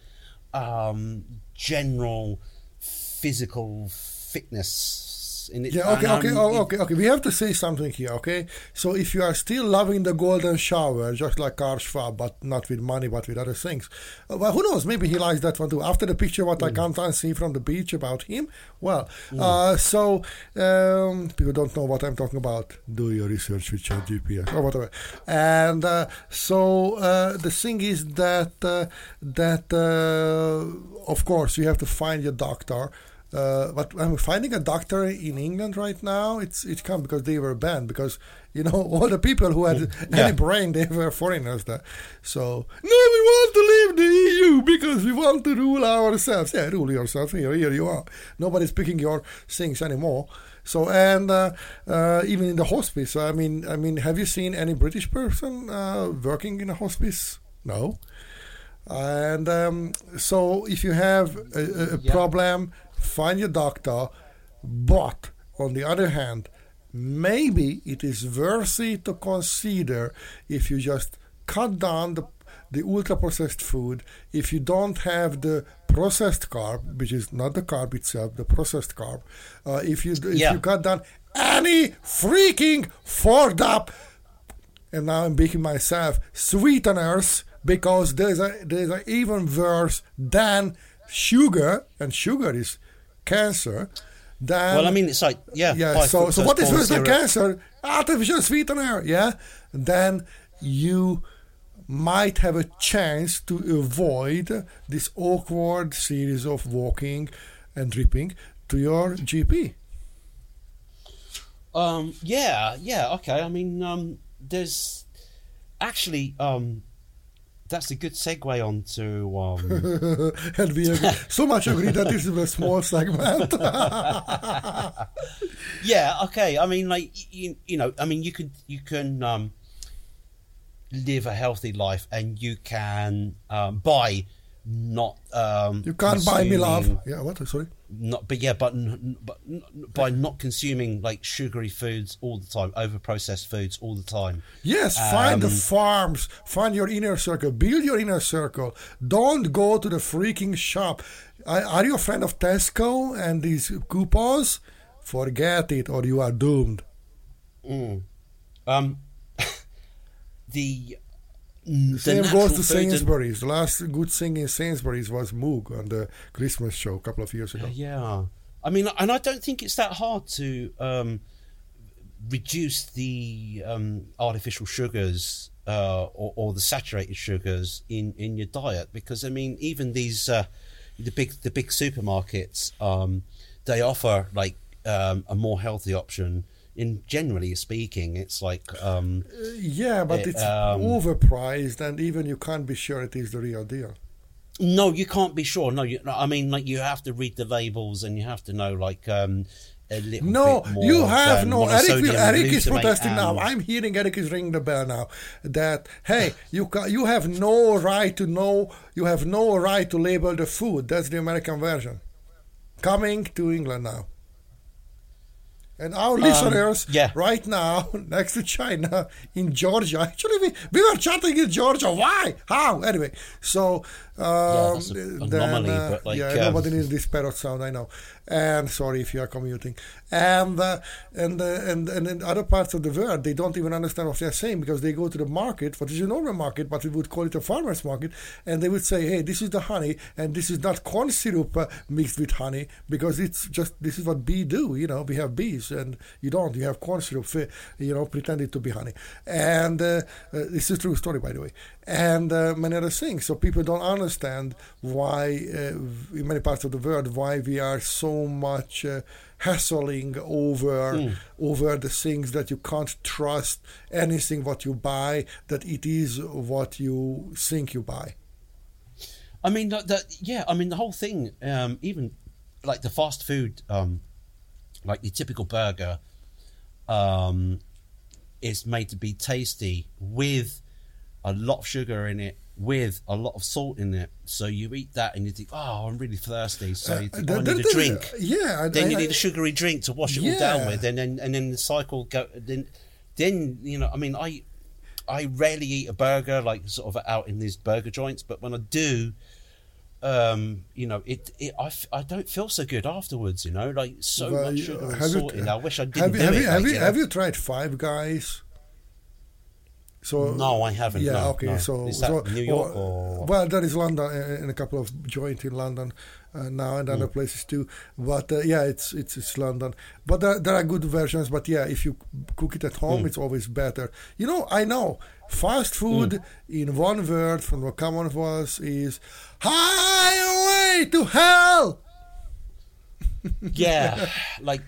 um general physical fitness in it. Yeah, okay, and, okay, um, oh, okay, okay. We have to say something here, okay? So if you are still loving the golden shower, just like Karl Schwab, but not with money, but with other things, uh, well, who knows? Maybe he likes that one too. After the picture, what I Mm. can't see from the beach about him, well, uh, so um, people don't know what I'm talking about. Do your research with your GPS or whatever. And uh, so uh, the thing is that uh, that uh, of course you have to find your doctor. Uh, but I'm finding a doctor in England right now. It's it's come because they were banned because you know <laughs> all the people who had Yeah. any brain they were foreigners there. So no, we want to leave the EU because we want to rule ourselves. Yeah, rule yourself. Here, here you are. Nobody's picking your things anymore. So and uh, uh, even in the hospice, I mean, I mean, have you seen any British person uh, working in a hospice? No. And um, so, if you have a, a, a Yeah. problem, find your doctor. But on the other hand, maybe it is worthy to consider if you just cut down the the ultra processed food. If you don't have the processed carb, which is not the carb itself, the processed carb. Uh, if you if Yeah. you cut down any freaking forked up and now I'm making myself sweeteners because there's a there's a even worse than sugar, and sugar is cancer. Than well, I mean, it's like yeah, yeah. So so what is corn worse than syrup. cancer? Artificial sweetener. Yeah. Then you might have a chance to avoid this awkward series of walking and dripping to your GP. Um, yeah, yeah, okay. I mean, um, there's actually um, that's a good segue onto um, <laughs> and we so much agree that this is a small segment. <laughs> yeah, okay. I mean, like you, you know, I mean, you can you can um, live a healthy life, and you can um, buy not um, you can't buy me love. Yeah, what? Sorry. Not, but yeah, but but by not consuming like sugary foods all the time, over processed foods all the time. Yes, find the Um, farms, find your inner circle, build your inner circle. Don't go to the freaking shop. Are, are you a friend of Tesco and these coupons? Forget it, or you are doomed. Mm. Um, <laughs> the the Same goes to Sainsbury's. The last good thing in Sainsbury's was Mog on the Christmas show a couple of years ago. Yeah, I mean, and I don't think it's that hard to um, reduce the um, artificial sugars uh, or, or the saturated sugars in, in your diet because I mean even these uh, the big the big supermarkets um, they offer like um, a more healthy option. In generally speaking, it's like um, Yeah, but Eh, it's um, overpriced, and even you can't be sure it is the real deal. no, you can't be sure. No, you, I mean like you have to read the labels and you have to know like um, a little No, bit more you have than no. Eric, will- Eric is protesting now. I'm hearing Eric is ringing the bell now. That <laughs> hey, you ca- you have no right to know. You have no right to label the food. That's the American version. Coming to England now. And our listeners, yeah. right now, <laughs> next to China, in Georgia. Actually, we, we were chatting in Georgia. Why? How? Anyway, so um, that's a then, anomaly, uh, but, like, yeah, um, nobody needs this parrot sound. I know. And sorry if you are commuting. And uh, and uh, and and in other parts of the world, they don't even understand what they're saying because they go to the market, what is a normal market, but we would call it a farmer's market, and they would say, "Hey, this is the honey, and this is not corn syrup uh, mixed with honey because it's just this is what bees do. You know, we have bees, and you don't. You have corn syrup, you know, pretended to be honey. And uh, uh, this is true story, by the way. And uh, many other things. So people don't understand why, uh, in many parts of the world, why we are so much uh, hassling over over the things that you can't trust anything what you buy that it is what you think you buy. I mean, that, that yeah. I mean, the whole thing, um, even like the fast food, um, like the typical burger, um, is made to be tasty with a lot of sugar in it, with a lot of salt in it. So you eat that and you think, "Oh, I'm really thirsty." So you think, Uh, oh, "I need a drink." yeah, I- Then you I- need a sugary drink to wash it all down with, and then and then the cycle go. Then, then you know, I mean, I I rarely eat a burger like sort of out in these burger joints, but when I do, um, you know, it, it I, f- I don't feel so good afterwards. You know, like so Well, much sugar and have you- salt in. I wish I didn't have you, do have it. you, have like, you, you know. have you tried Five Guys? So No, I haven't, Yeah, no, okay. no. So, so New York or- well, there is London uh, in a couple of joints in London uh, now and other places too. But uh, yeah, it's it's it's London. But there, there are good versions. But yeah, if you cook it at home, Hmm. it's always better. You know, I know fast food Hmm. in one word from the common was is highway to hell. yeah, <laughs> like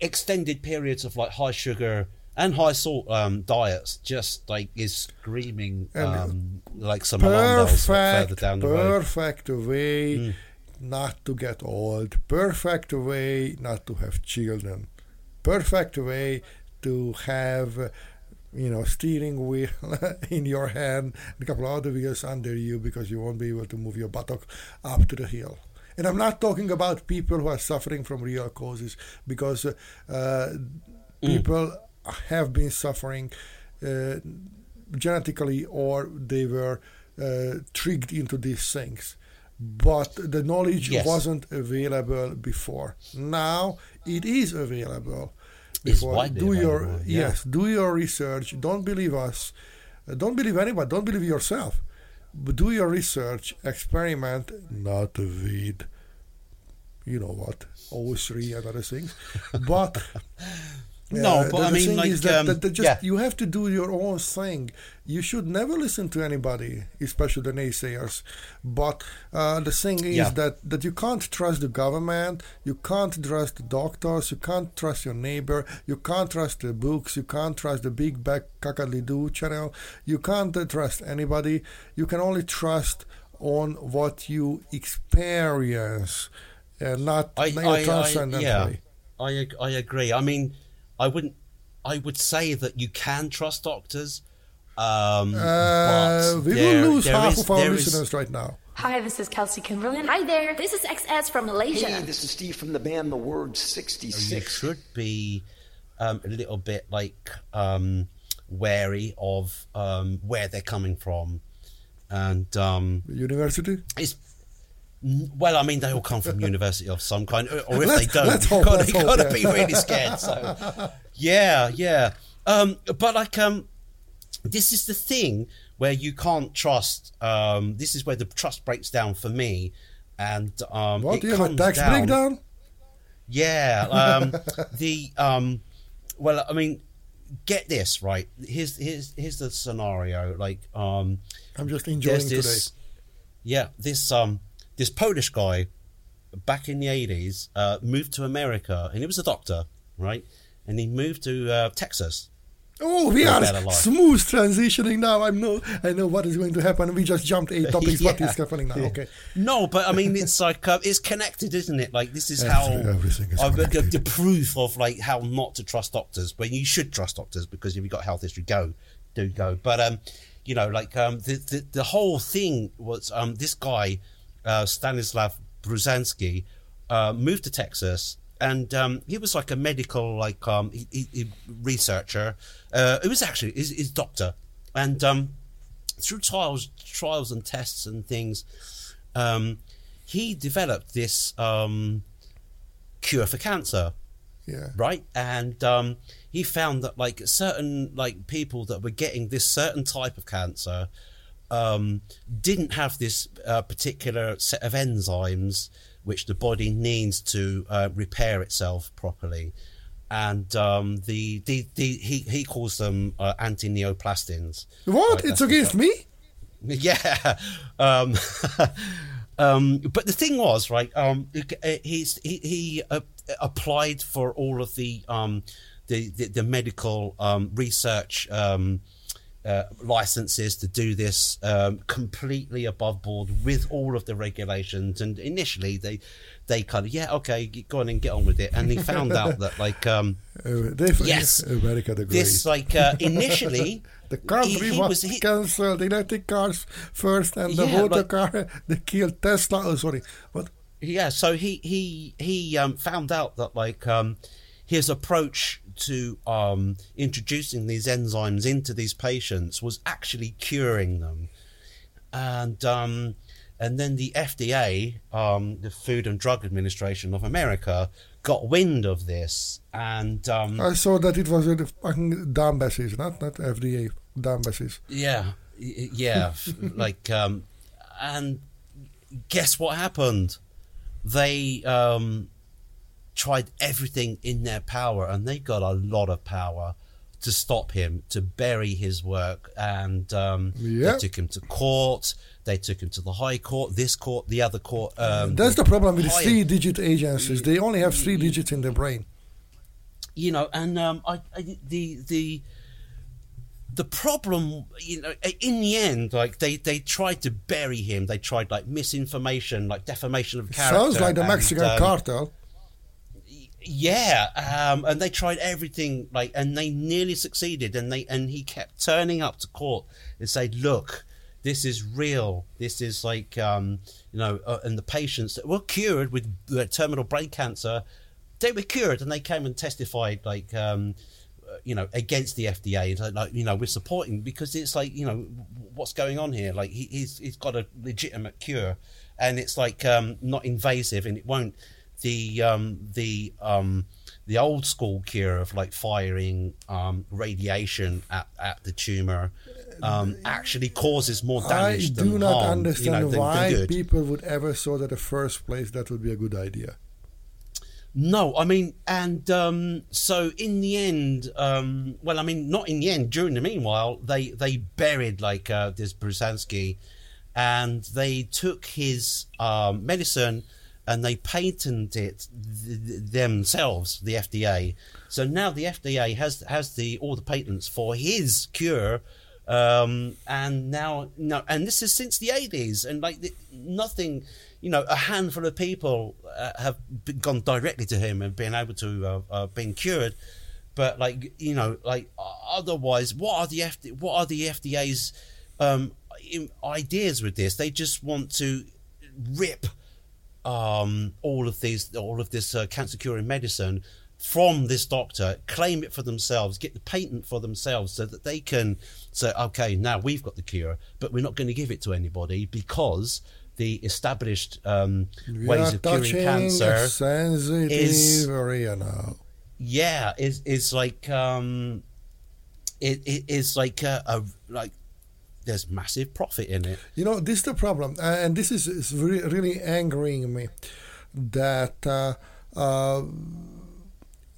extended periods of like high sugar and high salt um, diets just like is screaming um, like some bells further perfect, down the road. perfect way not to get old, perfect way not to have children, perfect way to have, you know, steering wheel <laughs> in your hand, and a couple of other wheels under you because you won't be able to move your buttock up to the hill. And I'm not talking about people who are suffering from real causes because uh, uh, people have been suffering uh, genetically or they were uh, tricked into these things. But the knowledge Yes. wasn't available before. Now it is available. Before. do your yeah. yes, do your research. Don't believe us. Don't believe anybody Don't believe yourself. But do your research. Experiment, not with, you know what, O3 and other things. But <laughs> No, uh, but the, I the mean, thing like, is that, um, that, that just yeah. you have to do your own thing. You should never listen to anybody, especially the naysayers. But uh, the thing is Yeah. that that you can't trust the government, you can't trust the doctors, you can't trust your neighbor, you can't trust the books, you can't trust the Big Back Kakadlidu channel, you can't uh, trust anybody. You can only trust on what you experience, and not I, I, I, transcendent yeah. I, I agree. I mean, I wouldn't. I would say that you can trust doctors. Um, Uh, but we there- will lose half is- of our there is- listeners right now. Hi, this is Kelsey Kimberlin. Hi there, this is XS from Malaysia. Hey, this is Steve from the band The Word 66. you should be um, a little bit like um, wary of um, where they're coming from, and um, University? it's n- well, I mean, they all come from university of some kind, or if they don't, you've got got to be really scared. So, yeah, yeah. Um, but like, um, this is the thing where you can't trust. Um, this is where the trust breaks down for me, and um, What? Do you have a tax down- breakdown? yeah. Um, <laughs> the um, well, I mean, get this right. Here's here's here's the scenario. Like um, I'm just enjoying this, today. yeah, this um this Polish guy back in the eighties uh, moved to America, and he was a doctor, right? And he moved to uh, Texas. Oh, we are smooth transitioning now. I know, I know what is going to happen. We just jumped eight <laughs> topics. What Yeah. is happening now? Okay. <laughs> No, but I mean, it's like uh, it's connected, isn't it? Like this is how everything is the, connected. the proof of like how not to trust doctors, but you should trust doctors because if you've got health history, go, do go. But um, you know, like um, the the, the whole thing was um, this guy uh, Stanislav Burzynski uh, moved to Texas. And um, he was like a medical, like um, he, he, he researcher. Uh, it was actually his, his doctor, and um, through trials, trials and tests and things, um, he developed this um, cure for cancer, Yeah. right? And um, he found that like certain like people that were getting this certain type of cancer um, didn't have this uh, particular set of enzymes which the body needs to uh, repair itself properly. And um, the, the, the he, he calls them uh, anti-neoplastins. What? Right, it's against me? <laughs> yeah. Um, <laughs> um, but the thing was, right? Um, he's he, he uh, applied for all of the um, the, the the medical um, research um, uh, licenses to do this um, completely above board with all of the regulations. And initially, they they kind of yeah, okay, go on and get on with it. And they found out <laughs> that like um, Uh, Yes. America the Great. this like uh, initially. <laughs> the country he- he was, was- cancelled electric cars first, and the Yeah, motor like- car they killed Tesla. Oh, sorry, but yeah so he he he um found out that like um his approach to um introducing these enzymes into these patients was actually curing them and um and then the FDA um the Food and Drug Administration of America got wind of this and um I saw that it was a fucking Dambasis, not not FDA Dambasis. Yeah, yeah, <laughs> like, um, and guess what happened? They um, tried everything in their power, and they got a lot of power to stop him, to bury his work, and um, Yep. they took him to court. They took him to the high court, this court, the other court. Um, That's the problem with three-digit agencies. They only have three digits in their brain. you know, and um, I, I the the the problem, you know, in the end, like they they tried to bury him. They tried like misinformation, like defamation of character. Sounds like the and, Mexican um, cartel. Yeah, um, and they tried everything, like, and they nearly succeeded. And they and he kept turning up to court and said, "Look, this is real. This is like, um, you know, uh, and the patients that were cured with uh, terminal brain cancer, they were cured, and they came and testified, like, um, uh, you know, against the FDA. So, like, you know, we're supporting because it's like, you know, what's going on here? Like, he, he's he's got a legitimate cure, and it's like um, not invasive, and it won't the um, the um, the old school cure of like firing um, radiation at, at the tumor um, actually causes more damage than I do not harm, understand you know, than- than why good. people would ever thought at the first place that would be a good idea. No, I mean, and um, so in the end, um, well, I mean, not in the end. During the meanwhile, they they buried like uh, this Burzynski, and they took his um, medicine and they patented it th- th- themselves, the FDA. So now the FDA has has the all the patents for his cure. Um, and now, no, and this is since the 80s, and like the, nothing, you know, a handful of people uh, have been, gone directly to him and been able to uh, uh, been cured. But like, you know, like otherwise, what are the FD, what are the FDA's um, ideas with this? They just want to rip um, all of these, all of this uh, cancer curing medicine from this doctor, claim it for themselves, get the patent for themselves, so that they can say, okay, now we've got the cure, but we're not going to give it to anybody because the established um, ways of curing cancer, is- area now. yeah, is is like um, it, it is like a, a like there's massive profit in it. You know, this is the problem, uh, and this is, is really, really angering me. That uh, uh,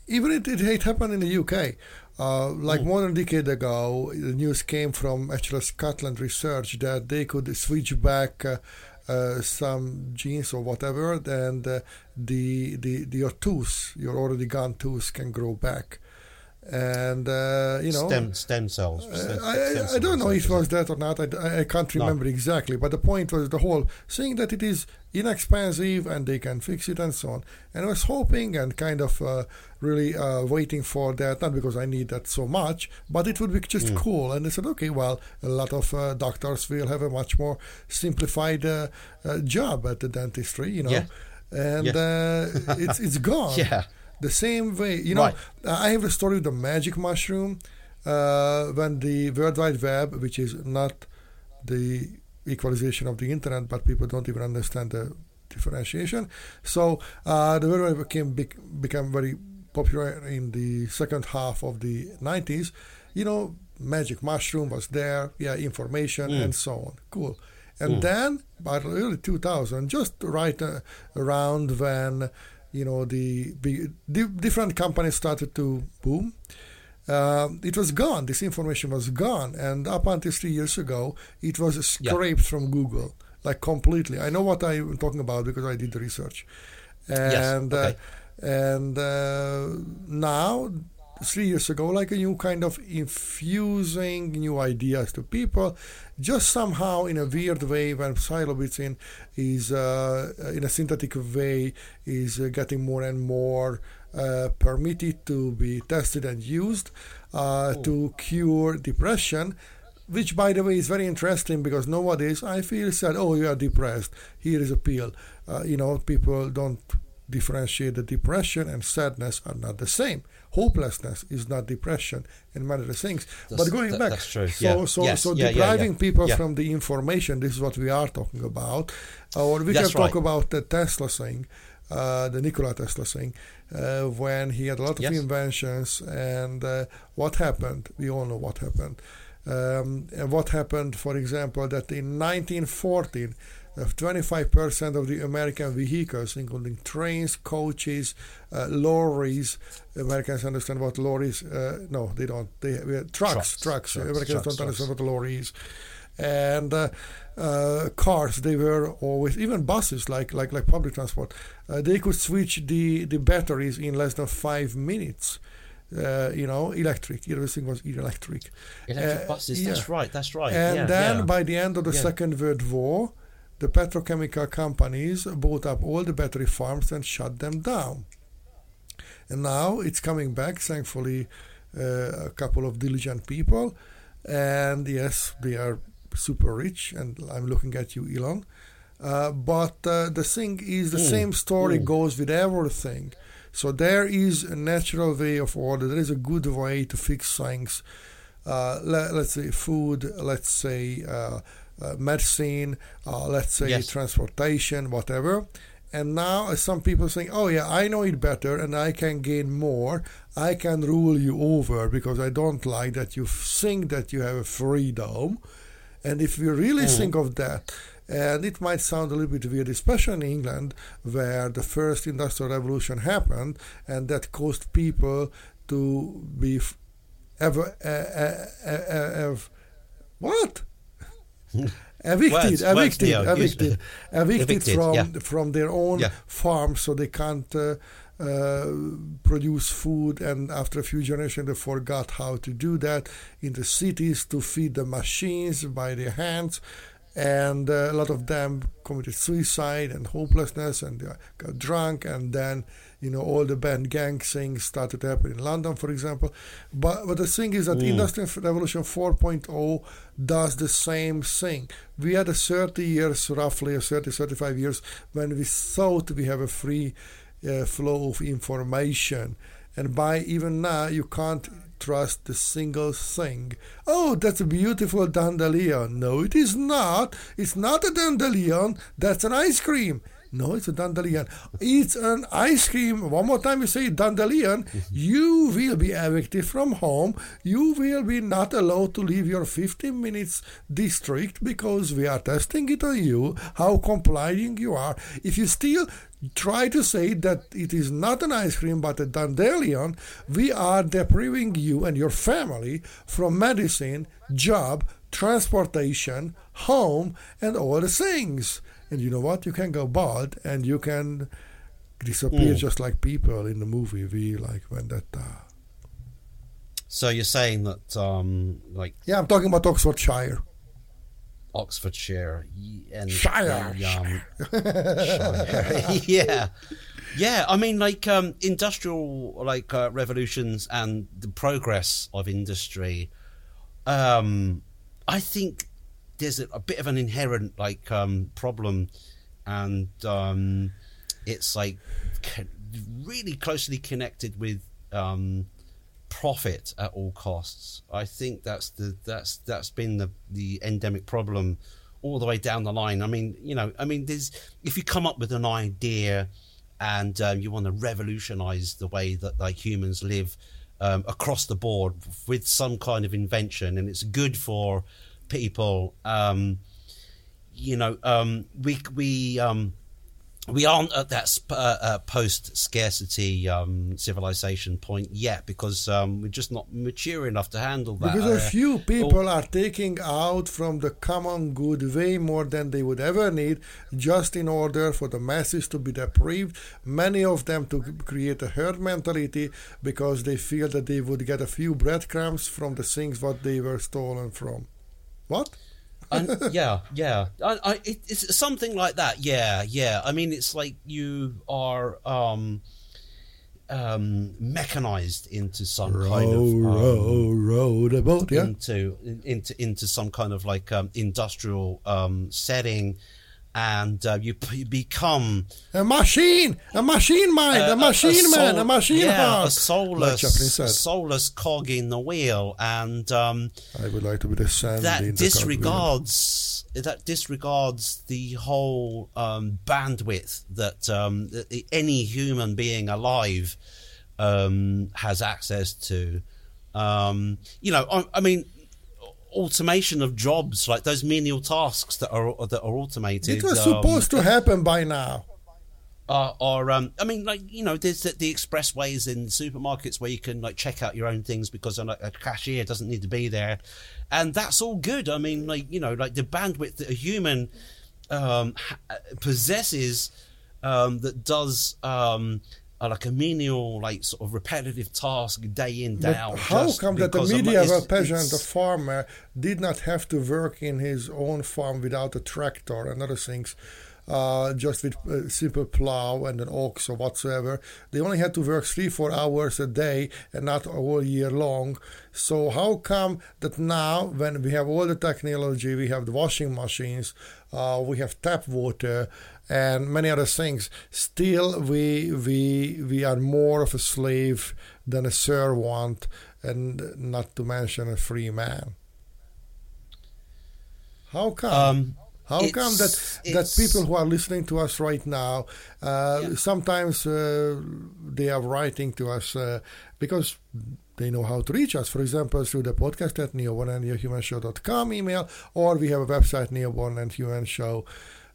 even it, it, it happened in the UK. Uh, like more than a decade ago, the news came from actually Scotland research that they could switch back uh, uh, some genes or whatever, and uh, the, the the your tooth, your already gone tooth, can grow back. And uh, you know, stem stem cells. uh, stem- I, stem I, I don't know if it was that or not. I, I- can't No. remember exactly. But the point was the whole saying that it is inexpensive and they can fix it and so on. And I was hoping and kind of uh, really uh, waiting for that, not because I need that so much, but it would be just Mm. cool. And I said, okay, well, a lot of uh, doctors will have a much more simplified uh, uh, job at the dentistry, you know. Yeah. And uh, it's it's <laughs> gone. Yeah. The same way, you know, Right. I have a story with the magic mushroom. Uh, when the World Wide Web, which is not the equalization of the internet, but people don't even understand the differentiation. So uh, the World Wide Web became bec- became very popular in the second half of the 90s. You know, magic mushroom was there, yeah, information and so on. Cool. And then by early 2000, just right uh, around when you know the di- different companies started to boom um, it was gone. This information was gone, and up until three years ago, it was Yeah. scraped from Google, like completely. I know what I'm talking about because I did the research, and okay. uh, and uh, now three years ago, like a new kind of infusing new ideas to people, just somehow in a weird way when psilocybin is uh, in a synthetic way is uh, getting more and more uh, permitted to be tested and used uh, to cure depression. Which, by the way, is very interesting because nowadays I feel said, "Oh, you are depressed. Here is a pill." Uh, you know, people don't differentiate the depression and sadness are not the same. Hopelessness is not depression and many other things. but going that- back, that's so Yeah. so Yes. so Yeah, depriving yeah. people from the information. This is what we are talking about. Or we That's can talk right. about the Tesla thing, uh, the Nikola Tesla thing, uh, when he had a lot of Yes. inventions, and uh, what happened? We all know what happened. Um, and what happened, for example, that in 1914, uh, 25% of the American vehicles, including trains, coaches, uh, lorries, Americans understand what lorries. Uh, no, they don't. They uh, trucks, trucks. Trucks, trucks, Americans trucks, don't trucks. understand what lorries. lorry. And uh, uh, cars, they were always even buses, like like like public transport. Uh, they could switch the the batteries in less than five minutes. Uh, you know, electric. Everything was electric. Electric Uh, buses. yeah. That's right. That's right. And yeah, then yeah. by the end of the Yeah. Second World War, the petrochemical companies bought up all the battery farms and shut them down. And now it's coming back, thankfully, uh, a couple of diligent people. And yes, they are super rich, and I'm looking at you, Elon. Uh, but uh, the thing is, the same story goes with everything. So there is a natural way of order. There is a good way to fix things. Uh, let, let's say food. Let's say uh, medicine. Uh, let's say Yes. transportation, whatever. And now uh, some people saying, "Oh yeah, I know it better, and I can gain more. I can rule you over because I don't like that you think that you have a freedom." And if we really think of that, and it might sound a little bit weird, especially in England, where the first industrial revolution happened, and that caused people to be f- ever uh, uh, uh, uh, uh, what evicted, evicted, evicted, evicted, Evicted, from yeah. from their own Yeah. farms, so they can't. Uh, uh, produce food, and after a few generations, they forgot how to do that in the cities to feed the machines by their hands. And uh, a lot of them committed suicide and hopelessness and got drunk, and then you know all the band gang things started to happen in London, for example. But but the thing is that Industrial Revolution 4.0 does the same thing. We had a 30 years, roughly a 30, 35 years, when we thought we have a free uh, flow of information. And by even now, you can't trust a single thing. Oh, that's a beautiful dandelion. No, it is not. It's not a dandelion. That's an ice cream. No, it's a dandelion. It's an ice cream. One more time you say dandelion, mm-hmm. you will be evicted from home. You will be not allowed to leave your 15 minutes district because we are testing it on you, how complying you are. If you still try to say that it is not an ice cream but a dandelion, we are depriving you and your family from medicine, job, transportation, home, and all the things. And you know what? You can go bald and you can disappear just like people in the movie We like Vendetta. So you're saying that, um, like Yeah, I'm talking about Oxfordshire. Oxfordshire and Shire. the, um, <laughs> Shire. <laughs> yeah, yeah. I mean, like um, industrial like uh, revolutions and the progress of industry. Um, I think there's a, a bit of an inherent like um, problem, and um, it's like really closely connected with um, profit at all costs. I think that's the that's that's been the the endemic problem all the way down the line. I mean, you know, I mean, there's if you come up with an idea and um, you want to revolutionize the way that like humans live um, across the board with some kind of invention, and it's good for people. Um, you know, um, we we um, we aren't at that sp- uh, uh, post scarcity um, civilization point yet because um, we're just not mature enough to handle that. Because a Uh, few people are taking out from the common good way more than they would ever need, just in order for the masses to be deprived. Many of them to create a herd mentality because they feel that they would get a few breadcrumbs from the things what they were stolen from. What? and, <laughs> yeah, yeah. I, I, it, it's something like that. Yeah, yeah. I mean, it's like you are um, um, mechanized into some kind of Row, um, row, row the boat. Yeah. into into into some kind of like um, industrial um, setting, and uh, you, p- become A machine, a machine mind, a, machine man, soul- a machine yeah, heart. a soulless, like said. soulless cog in the wheel, and um, I would like to be the sand that disregards that disregards the whole um, bandwidth that, um, any human being alive um, has access to. Um, you know, I, I mean, automation of jobs like those menial tasks that are that are automated. It was um, supposed to happen by now. are, are um, I mean, like you know, there's the, the expressways in supermarkets where you can like check out your own things because a, a cashier doesn't need to be there, and that's all good. I mean, like you know, like the bandwidth that a human um, possesses um, that does um, uh, like a menial, like sort of repetitive task day in day But out. how come that the medieval peasant, the farmer, did not have to work in his own farm without a tractor and other things, uh, just with a simple plow and an ox or whatsoever? They only had to work three, four hours a day and not all year long. So how come that now, when we have all the technology, we have the washing machines, uh, we have tap water, and many other things. Still, we we we are more of a slave than a servant, and not to mention a free man. How come? Um, How come that that people who are listening to us right now, uh, Yeah. sometimes uh, they are writing to us uh, because they know how to reach us. For example, through the podcast at neobornandhumanshow.com email, or we have a website, Neoborn and Human Show.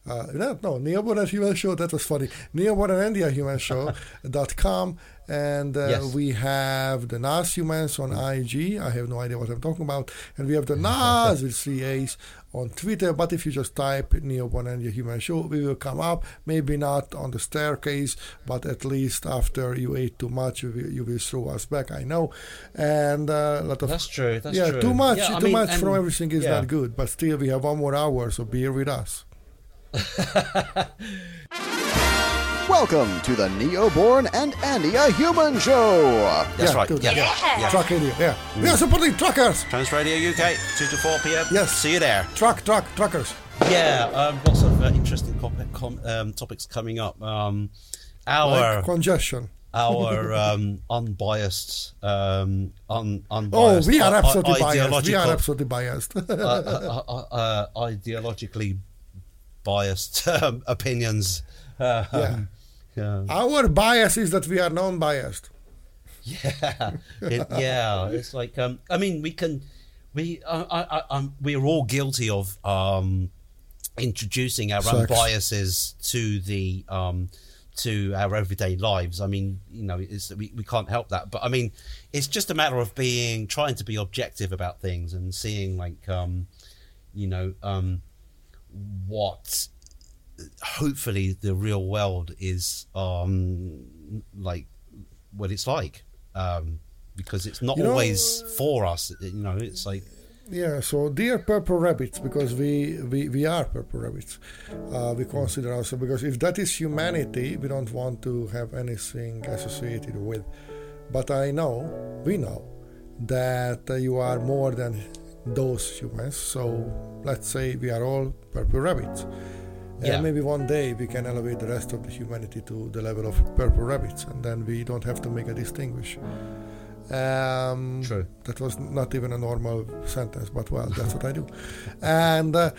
Uh, no, no, Neoborn and Human Show, that was funny. Neoborn and Andia Human Show.com. <laughs> And uh, Yes. we have the NAS Humans on IG. I have no idea what I'm talking about. And we have the NAS with three A's on Twitter. But if you just type Neoborn and your Human Show, we will come up. Maybe not on the staircase, but at least after you ate too much, you will, you will throw us back. I know. And uh, a lot of That's true. That's yeah, true. too much, Yeah, too mean, much from everything is yeah. not good. But still, we have one more hour, so bear with us. <laughs> Welcome to the Neoborn and Andia Human Show. That's Yeah, right. good. Yeah. Yeah. yeah. Truck idiot, yeah. We are supporting truckers. Trans Radio UK, 2 to 4 p.m. Yes. See you there. Truck, truck, truckers. Yeah, um, lots of uh, interesting com- com- um, topics coming up. Um, our Like congestion. our <laughs> um, unbiased, um, un- Oh, we are absolutely i- biased. We are absolutely biased. uh, <laughs> uh, uh, uh, ideologically biased <laughs> um, opinions. Uh, Yeah. yeah. Our bias is that we are non-biased. Yeah, it, yeah. It's like um, I mean, we can, we, I, I, I, I'm, we're all guilty of um, introducing our own biases to the um, to our everyday lives. I mean, you know, it's we, we can't help that. But I mean, it's just a matter of being trying to be objective about things and seeing like um, you know um, what hopefully the real world is um like what it's like um because it's not You know- always for us you know it's like Yeah, so dear purple rabbits, because we, we, we are purple rabbits. Uh, we consider ourselves, because if that is humanity, we don't want to have anything associated with. But I know, we know, that you are more than those humans. So let's say we are all purple rabbits. Yeah. And maybe one day we can elevate the rest of the humanity to the level of purple rabbits, and then we don't have to make a distinguish. Um, True. That was not even a normal sentence, but well, that's what I do. <laughs> And uh,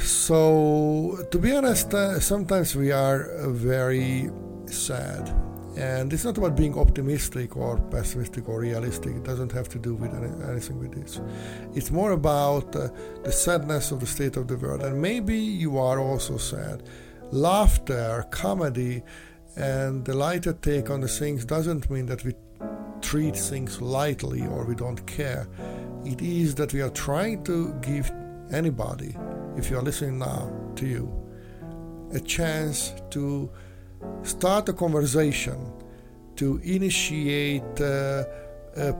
so, to be honest, uh, sometimes we are very sad. And it's not about being optimistic or pessimistic or realistic. It doesn't have to do with any, anything with this. It's more about uh, the sadness of the state of the world. And maybe you are also sad. Laughter, comedy, and the lighter take on the things doesn't mean that we treat things lightly or we don't care. It is that we are trying to give anybody, if you are listening now to you, a chance to start a conversation, to initiate uh, a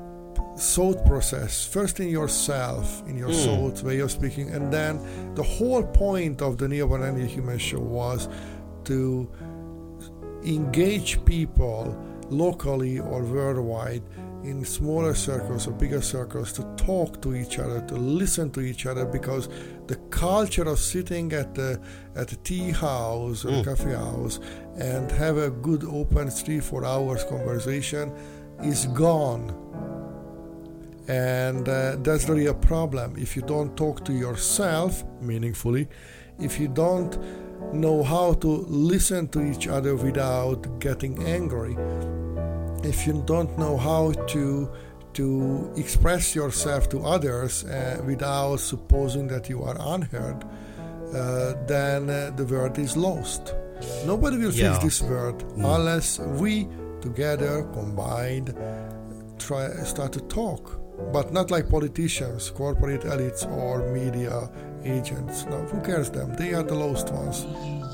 thought process, first in yourself, in your thoughts, way of speaking, and then the whole point of the Neoborn and Andia Human Show was to engage people locally or worldwide in smaller circles or bigger circles to talk to each other to listen to each other because the culture of sitting at the at a tea house or a coffee house and have a good open three four hours conversation is gone. And uh, that's really a problem. If you don't talk to yourself meaningfully if you don't know how to listen to each other without getting angry if you don't know how to to express yourself to others uh, without supposing that you are unheard uh, then uh, the world is lost. Nobody will Yeah. fix this world unless we together combined try start to talk. But not like politicians corporate elites or media agents. No who cares them? They are the lost ones.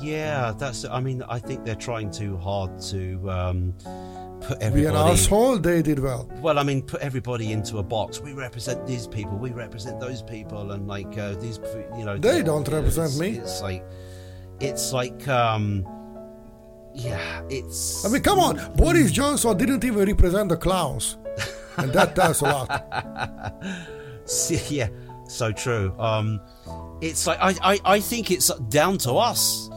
Yeah that's i mean i think they're trying too hard to um put be an everybody asshole. They did well. Well i mean put everybody into a box. We represent these people. We represent those people. And like uh, these you know They don't represent it's- me. it's like it's like um yeah it's I mean, come on, Boris Johnson didn't even represent the clowns, and that does a lot. <laughs> yeah so true. Um it's like I, I i think it's down to us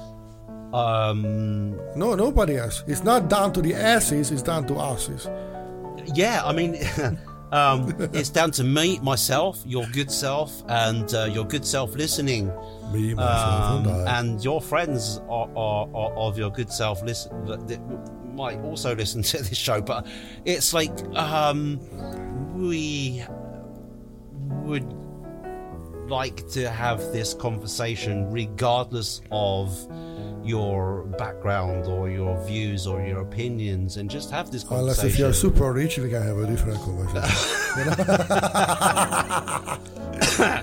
um No, nobody else. It's not down to the asses; it's down to asses. yeah i mean <laughs> um it's down to me myself your good self and uh, your good self listening Me, um, and I. and your friends are, are, are of your good self listen that, that might also listen to this show but it's like um we would like to have this conversation regardless of your background or your views or your opinions and just have this conversation. Unless if you're super rich, we can have a different conversation.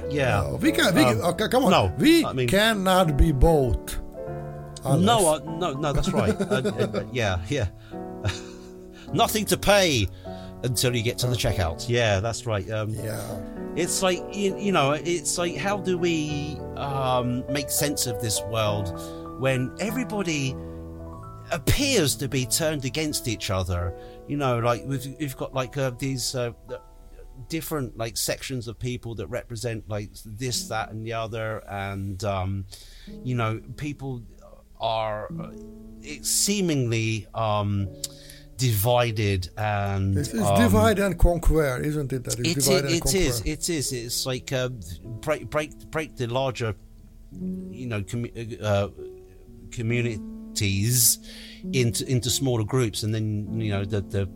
<laughs> yeah No, we can. We can okay, come on. no, we I mean- cannot be both. Unless- No, uh, no, no, that's right. uh, uh, yeah, yeah. <laughs> Nothing to pay until you get to the checkout. Yeah, that's right. Um, yeah. It's like you, you know, it's like how do we um, make sense of this world when everybody appears to be turned against each other? You know, like we've, we've got like uh, these uh, different like sections of people that represent like this, that, and the other, and um, you know, people are uh, seemingly um, divided and It's, it's um, divide and conquer, isn't it? That is it, divide it conquer. is. It is. It's like uh, break, break, break the larger you know, uh, communities into into smaller groups, and then you know the the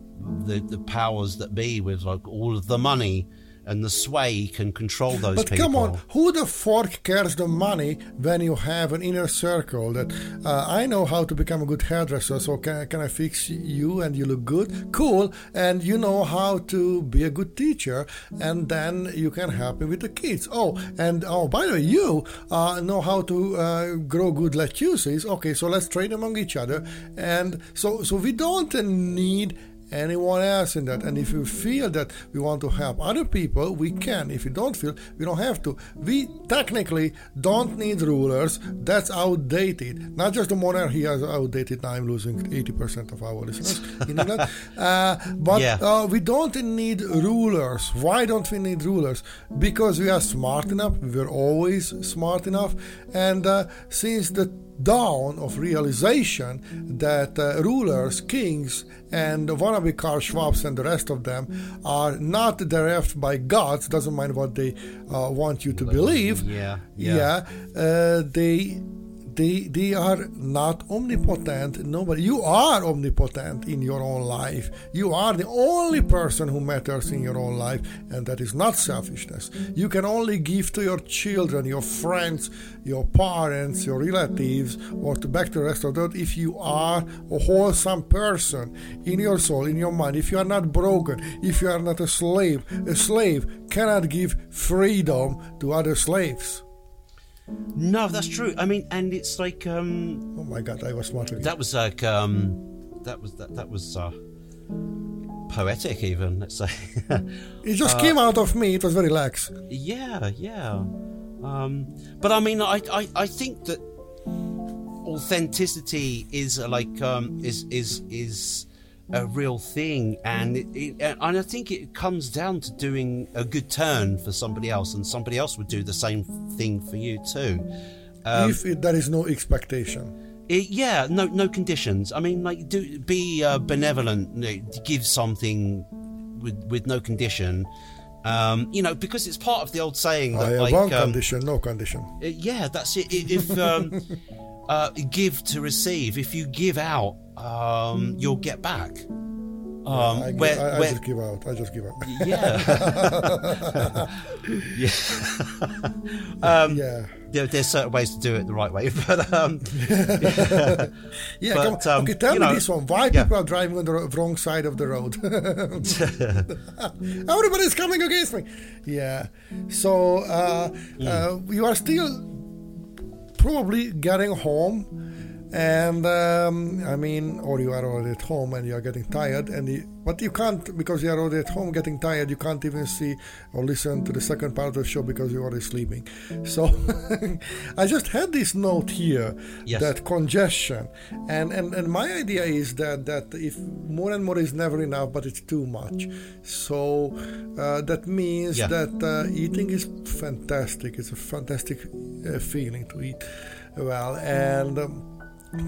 the, the powers that be with like all of the money and the sway can control those But people. come on, who the fork cares the money when you have an inner circle that uh, I know how to become a good hairdresser, so can, can I fix you and you look good? Cool. And you know how to be a good teacher, and then you can help me with the kids. Oh, and oh, by the way, you uh, know how to uh, grow good lettuces. Okay, so let's trade among each other. And so, so we don't need anyone else in that. And if you feel that we want to help other people, we can. If you don't feel, we don't have to. We technically don't need rulers. That's outdated. Not just the monarchy is outdated. Now I'm losing 80% of our listeners. You know that? <laughs> Uh, but Yeah. uh, we don't need rulers. Why don't we need rulers? Because we are smart enough. We're always smart enough. And uh, since the dawn of realization that uh, rulers, kings, and wannabe Karl Schwabs and the rest of them are not derived by gods, doesn't mind what they uh, want you to believe. yeah, yeah. Yeah, uh, they they they are not omnipotent. Nobody. You are omnipotent in your own life. You are the only person who matters in your own life, and that is not selfishness. You can only give to your children, your friends, your parents, your relatives, or to back to the rest of the world if you are a wholesome person in your soul, in your mind. If you are not broken, if you are not a slave, a slave cannot give freedom to other slaves. No, that's true. I mean, and it's like um, Oh my God, I was smart that was like um, that was that that was uh, poetic, even let's say. <laughs> It just came out of me. It was very lax. yeah, yeah. Um, but I mean, I, I I think that authenticity is uh, like um, is is is a real thing, and it, it, and I think it comes down to doing a good turn for somebody else, and somebody else would do the same thing for you too. Um, if it, there is no expectation. It, yeah, no, no conditions. I mean, like, do be uh, benevolent. you know, give something with with no condition. Um, you know, because it's part of the old saying I that, have like, one um, condition, no condition. uh, yeah, that's it. If um, <laughs> uh, give to receive, if you give out, um, you'll get back. Um, I, where, I, I where- just give out. I just give out. yeah, <laughs> yeah. <laughs> um, yeah. there, there's certain ways to do it the right way, <laughs> but um, Yeah, But, come on. um, okay, tell me know, this one. Why yeah. people are driving on the wrong side of the road? Everybody's coming against me. Yeah. So uh, Hmm. uh, you are still probably getting home. And um, I mean, or you are already at home and you are getting tired, and you, but you can't because you are already at home getting tired. You can't even see or listen to the second part of the show because you're already sleeping. <laughs> So <laughs> I just had this note here Yes. that congestion, and, and and my idea is that that if more and more is never enough, but it's too much. So uh, that means Yeah. that uh, eating is fantastic. It's a fantastic uh, feeling to eat well and. Um,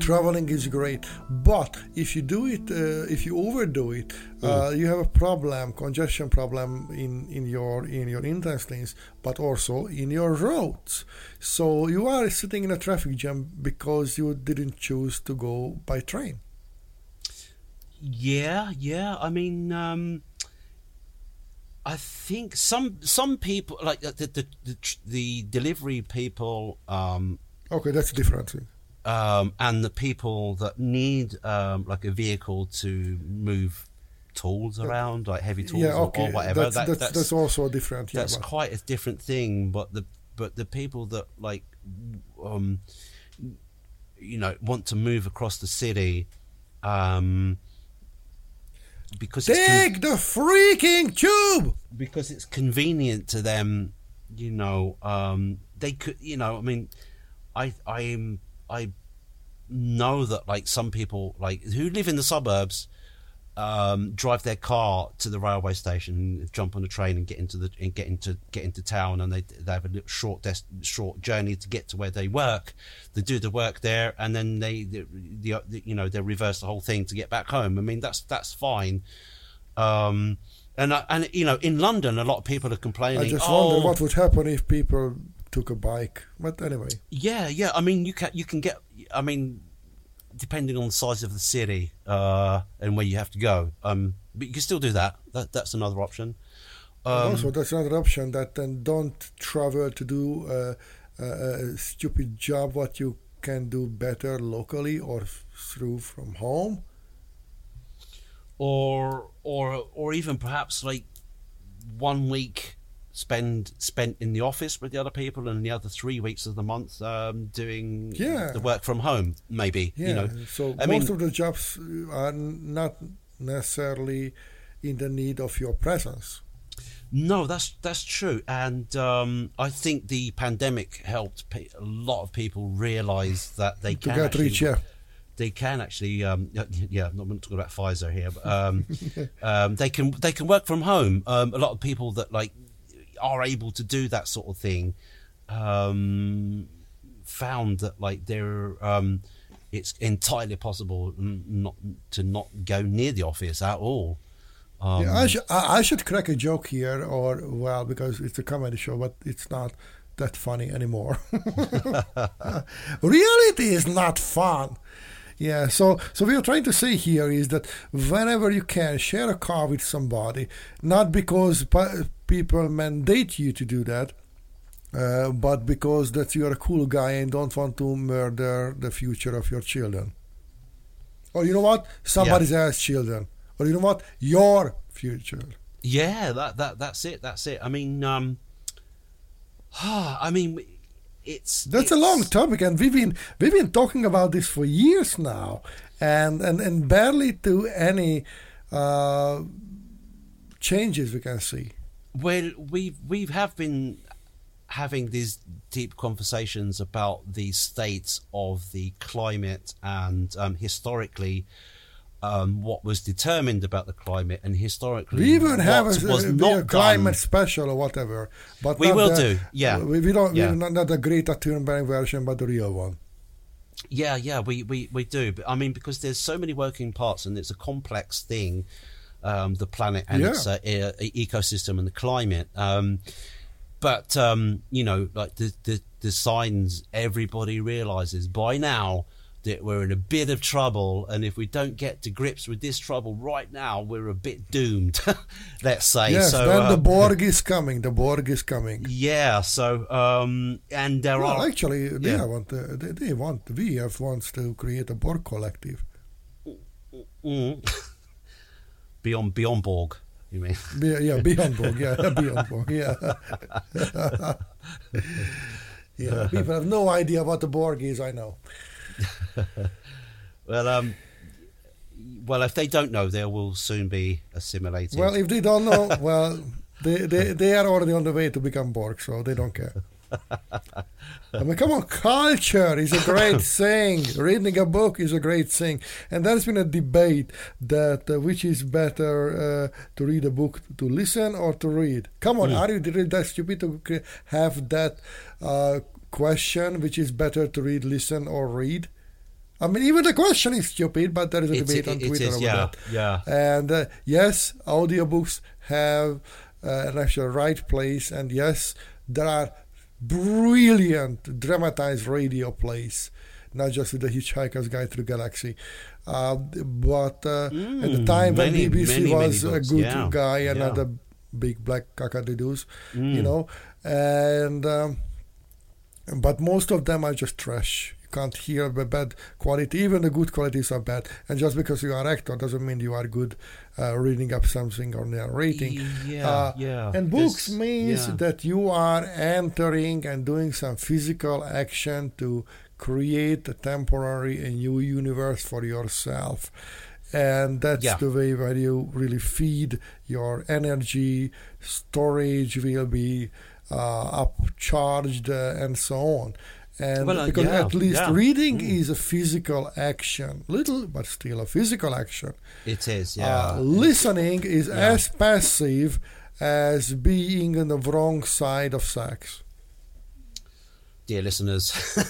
Traveling is great, but if you do it, uh, if you overdo it, uh, you have a problem, congestion problem in, in your in your intestines, but also in your roads. So you are sitting in a traffic jam because you didn't choose to go by train. Yeah, yeah. I mean, um, I think some some people like the the the, the delivery people um, Okay, that's a different thing. Um, and the people that need um, like a vehicle to move tools around, like heavy tools yeah, or, okay, or whatever. That's, that, that's, that's that's also a different. Yeah, that's but- quite a different thing. But the but the people that like um, you know want to move across the city. Um, because it's con- the freaking tube. because it's convenient to them you know um they could you know i mean i i'm i know that like some people like who live in the suburbs um drive their car to the railway station jump on a train and get into the and get into get into town and they they have a short des- short journey to get to where they work they do the work there and then they the, the, the you know they reverse the whole thing to get back home i mean that's that's fine um and and you know in London a lot of people are complaining. I just oh, wonder what would happen if people took a bike. But anyway, Yeah, yeah. I mean, you can you can get. I mean, depending on the size of the city uh, and where you have to go, um, but you can still do that. That that's another option. Um, also that's another option that then don't travel to do uh, a, a stupid job what you can do better locally or through from home. or or or even perhaps like one week spend spent in the office with the other people and the other three weeks of the month um, doing Yeah. the work from home maybe Yeah. you know so I most mean- of the jobs are not necessarily in the need of your presence. No, that's that's true, and um, I think the pandemic helped pe- a lot of people realise that they To can actually, rich, yeah. they can actually, um, yeah, I'm not talking about Pfizer here, but <laughs> um, um, they can they can work from home. Um, a lot of people that like are able to do that sort of thing um, found that like they're um, it's entirely possible not to not go near the office at all. Um, yeah, I, sh- I, I should crack a joke here, or well, because it's a comedy show, but it's not that funny anymore. <laughs> <laughs> Reality is not fun. Yeah, so so we are trying to say here is that whenever you can share a car with somebody, not because pa- people mandate you to do that, uh, but because that you are a cool guy and don't want to murder the future of your children. Or you know what? Somebody else's children. Or you know what? Your future. Yeah, that that that's it. That's it. I mean, um, <sighs> I mean, it's That's a long topic, and we've been we've been talking about this for years now, and and, and barely to any uh, changes we can see. Well, we we have been having these deep conversations about the state of the climate and um, historically. Um, what was determined about the climate and historically We even have what a, was a, not a climate done. special or whatever, but We will the- do, yeah. We, we don't. Yeah. We're not, not the Greta Thunberg version, but the real one. Yeah, yeah, we, we, we do. But I mean, because there's so many working parts and it's a complex thing, um, the planet and Yeah. its uh, e- ecosystem and the climate. Um, but um, you know, like the, the the signs everybody realizes by now we're in a bit of trouble, and if we don't get to grips with this trouble right now, we're a bit doomed. <laughs> let's say. Yes, so, then uh, the Borg is coming. The Borg is coming. Yeah. So, um, and there Well, are actually, they yeah. want. Uh, they, they want. VF wants to create a Borg collective. Mm. <laughs> beyond beyond Borg. You mean? Be, yeah, beyond Borg. Yeah, <laughs> beyond Borg. Yeah. yeah. People have no idea what the Borg is. I know. <laughs> Well, um, well, if they don't know, they will soon be assimilated. Well, if they don't know, <laughs> well, they, they, they are already on the way to become Borg, so they don't care. I mean, come on, culture is a great <laughs> thing. Reading a book is a great thing. And there's been a debate that uh, which is better uh, to read a book, to listen or to read. Come on, are you really that stupid to have that uh, question, which is better to read, listen, or read? I mean, even the question is stupid, but there is a It's- debate on it- it Twitter is, over yeah, that. yeah. And uh, yes, audiobooks have uh, an actual right place, and yes, there are brilliant dramatized radio plays, not just with the Hitchhiker's Guide to the Galaxy. Uh, but uh, at the Mm, time when BBC many, many was a good yeah, guy and yeah. not a big black cacadidoos, Mm. you know, and um, but most of them are just trash. You can't hear the bad quality. Even the good qualities are bad. And just because you are actor doesn't mean you are good uh, reading up something or narrating. Yeah, Uh, yeah. And books There's- means yeah. that you are entering and doing some physical action to create a temporary a new universe for yourself. And that's Yeah. the way where you really feed your energy, storage will be upcharged, uh, and so on. And Well, uh, because yeah, at least yeah. reading Mm. is a physical action, little but still a physical action. it is, yeah. Uh, listening is Yeah. as passive as being on the wrong side of sex. Dear listeners. <laughs> <laughs>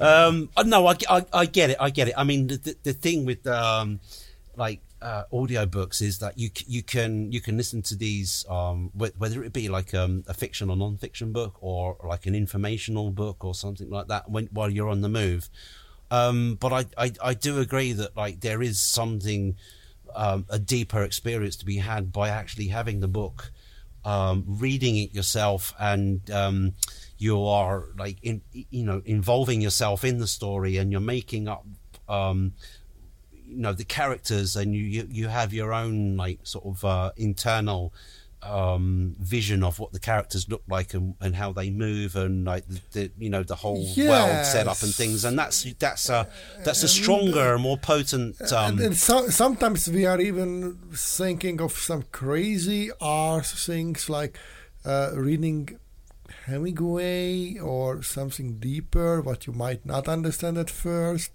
um, uh, no, I, I, I get it. I get it. I mean, the, the, the thing with um, like uh, audiobooks is that you you can you can listen to these um, wh- whether it be like um, a fiction or non-fiction book or like an informational book or something like that when while you're on the move. Um, but I, I I do agree that like there is something um, a deeper experience to be had by actually having the book, um, reading it yourself, and um, you are like in you know involving yourself in the story, and you're making up um, you know the characters, and you you, you have your own like sort of uh, internal um, vision of what the characters look like and, and how they move and like the, the you know the whole world set up and things. And that's that's a that's a stronger more potent um, and, and so, sometimes we are even thinking of some crazy art things like uh, reading Hemingway or something deeper, what you might not understand at first,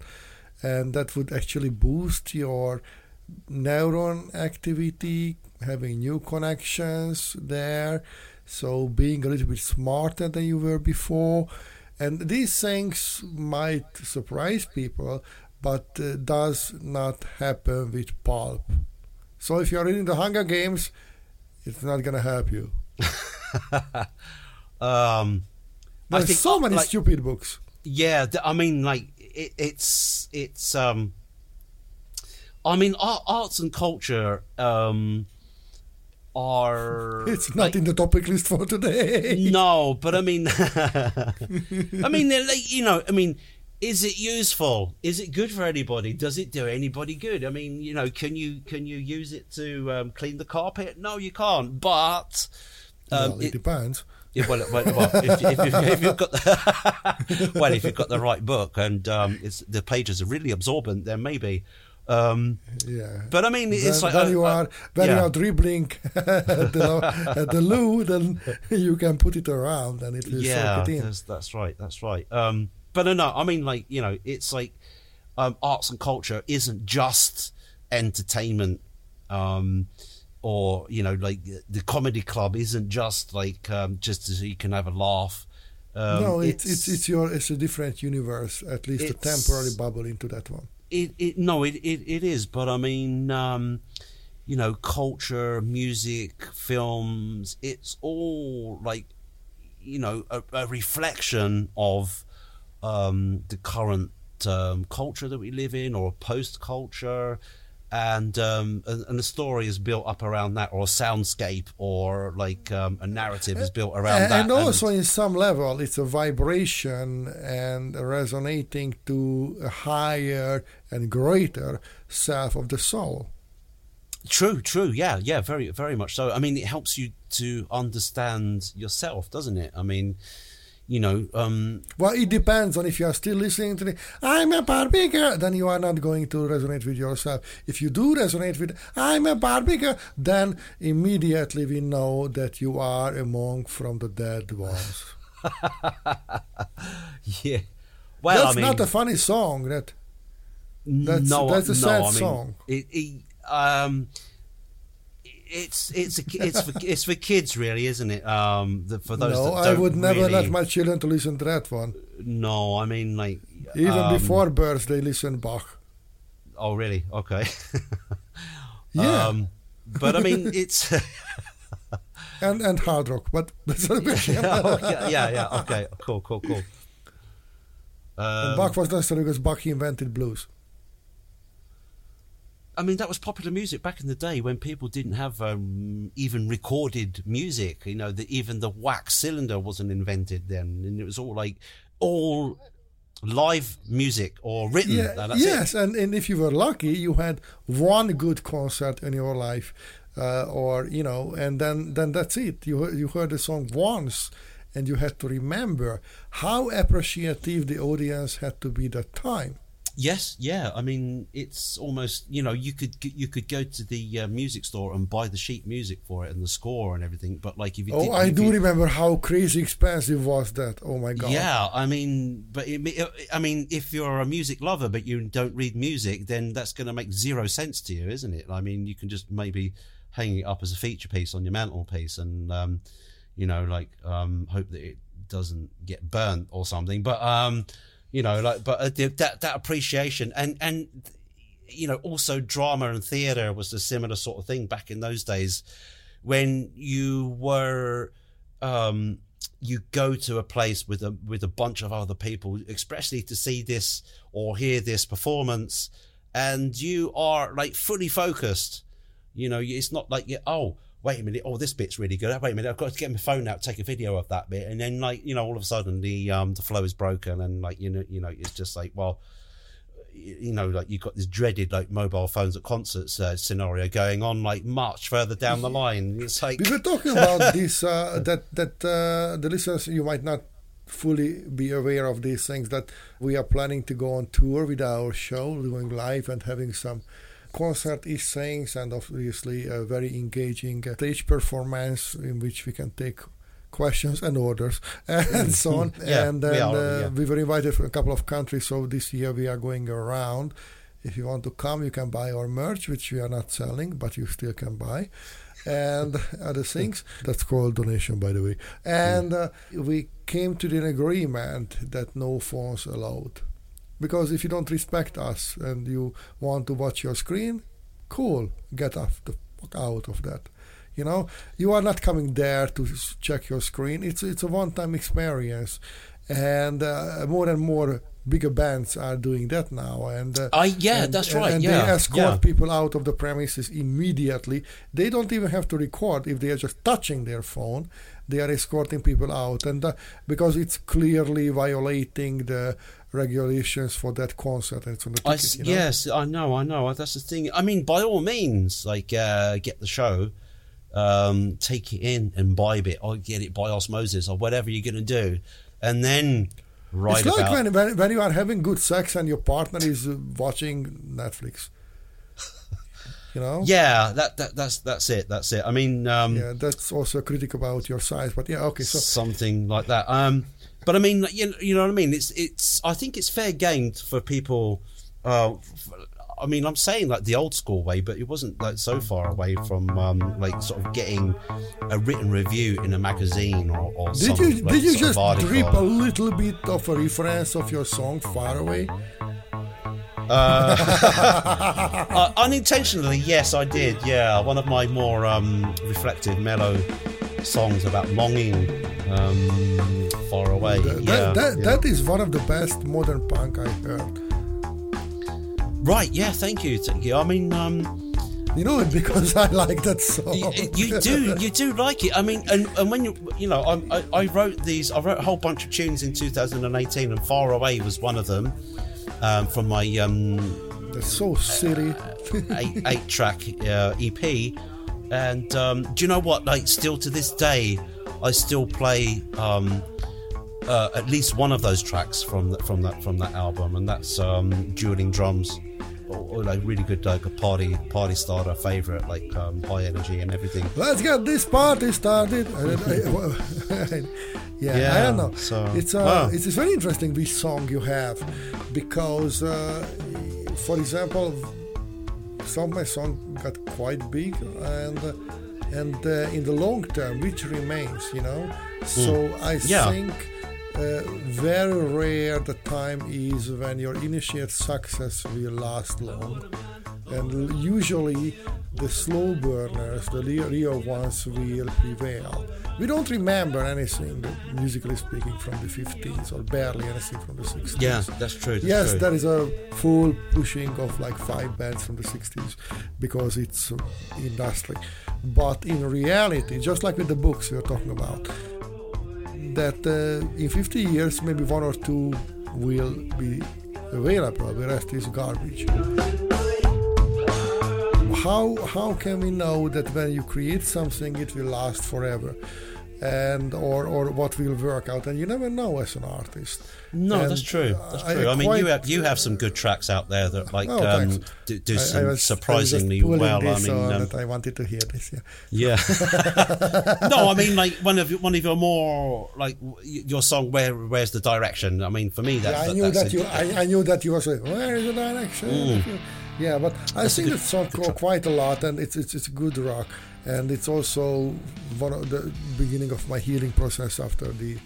and that would actually boost your neuron activity, having new connections there. So being a little bit smarter than you were before, and these things might surprise people, but uh, does not happen with pulp. So if you're reading the Hunger Games, it's not gonna help you. <laughs> um There's think, so many like, stupid books. Yeah, I mean, like it, it's it's. um I mean, art, arts and culture um are. <laughs> It's not like- in the topic list for today. <laughs> no, but I mean, <laughs> I mean, they're like you know, I mean, is it useful? Is it good for anybody? Does it do anybody good? I mean, you know, can you can you use it to um, clean the carpet? No, you can't. But um, well, it, it- depends. Yeah, well, well, well if, if, if, if you've got the <laughs> well, if you've got the right book and um, it's, the pages are really absorbent, then maybe. Um, Yeah. but I mean, it's then, like when uh, you uh, are when you are dribbling <laughs> at the, at the loo, then <laughs> you can put it around and it will yeah, soak it in. that's, that's right, that's right. Um, but no, no, I mean, like you know, it's like um, arts and culture isn't just entertainment. Um, or you know, like the comedy club isn't just like um, just so you can have a laugh. Um, no, it's, it's it's your it's a different universe. At least a temporary bubble into that one. it, it no it, it, it is but i mean um you know culture music films it's all like you know a, a reflection of um the current um, culture that we live in or post culture and um and, and the story is built up around that or a soundscape or like um, a narrative is built around and, that and also in some level it's a vibration and resonating to a higher and greater self of the soul True, true. Yeah, yeah, very, very much so. I mean, it helps you to understand yourself, doesn't it? I mean, you know, um, well it depends on if you are still listening to the i'm a barbie girl then you are not going to resonate with yourself if you do resonate with i'm a barbie girl then immediately we know that you are a monk from the dead ones <laughs> yeah. Well, that's I mean, not a funny song that that's- no, that's a no, sad I mean, song. It, it, um, it's it's a, it's for <laughs> it's for kids, really, isn't it? Um, the, for those no i would never really, let my children to listen to that one No, I mean, like even um, before birth they listen bach Oh, really? Okay. <laughs> Yeah. Um, but I mean, it's. <laughs> and and hard rock but that's a question yeah, yeah, yeah, yeah. Okay, cool, cool, cool. Um, bach was necessary because bach invented blues I mean, that was popular music back in the day when people didn't have um, even recorded music. You know, that even the wax cylinder wasn't invented then, and it was all like all live music or written. Yeah, that's yes, it. and, and if you were lucky, you had one good concert in your life, uh, or you know, and then then that's it. You you heard the song once, and you had to remember how appreciative the audience had to be that time. Yes, yeah. I mean, it's almost you know you could you could go to the uh, music store and buy the sheet music for it and the score and everything. But like if you Oh, did, I if do you- remember how crazy expensive was that. Oh my god! Yeah, I mean, but it, I mean, if you're a music lover but you don't read music, then that's going to make zero sense to you, isn't it? I mean, you can just maybe hang it up as a feature piece on your mantelpiece, and um, you know, like um, hope that it doesn't get burnt or something. But um, you know, like, but uh, that that appreciation and and you know, also drama and theatre was a similar sort of thing back in those days when you were um, you go to a place with a with a bunch of other people, especially to see this or hear this performance, and you are like fully focused. You know, it's not like you oh wait a minute, oh this bit's really good. Wait a minute, I've got to get my phone out, take a video of that bit, and then like you know all of a sudden the um the flow is broken, and like you know you know it's just like well you know, like you've got this dreaded like mobile phones at concerts uh, scenario going on like much further down the line. It's like we were talking <laughs> about this uh, that that uh, the listeners you might not fully be aware of these things that we are planning to go on tour with our show, doing live and having some concert-ish things and obviously a very engaging uh, stage performance in which we can take questions and orders <laughs> and so on. Yeah, and we then are, uh, yeah. we were invited from a couple of countries, so this year we are going around. If you want to come, you can buy our merch, which we are not selling, but you still can buy. And <laughs> other things. That's called donation, by the way. And uh, we came to the agreement that no phones allowed. Because if you don't respect us and you want to watch your screen, cool, get off the fuck out of that. You know, you are not coming there to check your screen. It's it's a one-time experience, and uh, more and more bigger bands are doing that now. And uh, I- yeah, and- that's and- right, And yeah, they escort yeah. people out of the premises immediately. They don't even have to record if they are just touching their phone. They are escorting people out, and uh, because it's clearly violating the regulations for that concert, and it's on the ticket. s you know? yes, I know, I know. That's the thing. I mean, by all means, like uh, get the show, um, take it in, imbibe it, or get it by osmosis, or whatever you're going to do, and then write It's like about. when, when when you are having good sex and your partner is uh, watching Netflix. <laughs> You know. yeah, that, that that's that's it. That's it. I mean, um, Yeah, that's also a critic about your size, but yeah, okay. So something like that. Um, but I mean, you, you know what I mean? It's it's. I think it's fair game for people. Uh, f- I mean, I'm saying like the old school way, but it wasn't like so far away from um, like sort of getting a written review in a magazine or, or did some, you like, did you just drip a little bit of a reference of your song "Far Away"? <laughs> Uh, unintentionally, yes, I did. Yeah, one of my more um, reflective, mellow songs about longing, um, far away. That, yeah, that, yeah. that is one of the best modern punk I heard. right. Yeah, thank you, thank you. I mean, um, You know it because I like that song. you, you do, you do like it. I mean, and, and when you, you know, I, I, I wrote these. I wrote a whole bunch of tunes in 2018, and Far Away was one of them. Um, from my um, That's so silly. eight, eight track uh, EP. And um, do you know what? Like, still to this day, I still play um, uh, at least one of those tracks from that from that from that album, and that's um, "Dueling Drums." Or, or like really good, like a party party starter favorite, like um, high energy and everything. Let's get this party started. <laughs> yeah, <laughs> Yeah, I don't know. so- it's uh, wow. it's, it's very interesting which song you have, because, uh, for example, some of my songs got quite big, and uh, and uh, in the long term, which remains, you know. So I Hmm. Yeah. think. Uh, very rare the time is when your initiate success will last long and usually the slow burners, the real ones, will prevail. We don't remember anything, musically speaking, from the 50s, or barely anything from the 60s. Yeah, that's true. That's Yes, true. there is a full pushing of like five bands from the 60s because it's uh, industry. But in reality, just like with the books we are talking about, that uh, in 50 years, maybe one or two will be available, the rest is garbage. How, how can we know that when you create something, it will last forever? And or, or what will work out, and you never know as an artist. No, And that's true. That's true. I, mean, quite- you have you have some good tracks out there that like Oh, um, do, do I- I some I was surprisingly pulling well. I mean, um, that I wanted to hear this. Yeah. Yeah. <laughs> no, I mean like one of your- one of your more like your song. Where where's the direction? I mean, for me, that, Yeah, I knew that's that a- you. I, I knew that you were saying, "Where is the direction?" Mm. Yeah, but I sing that song qu- quite a lot, and it's it's it's good rock, and it's also one of the beginning of my healing process after the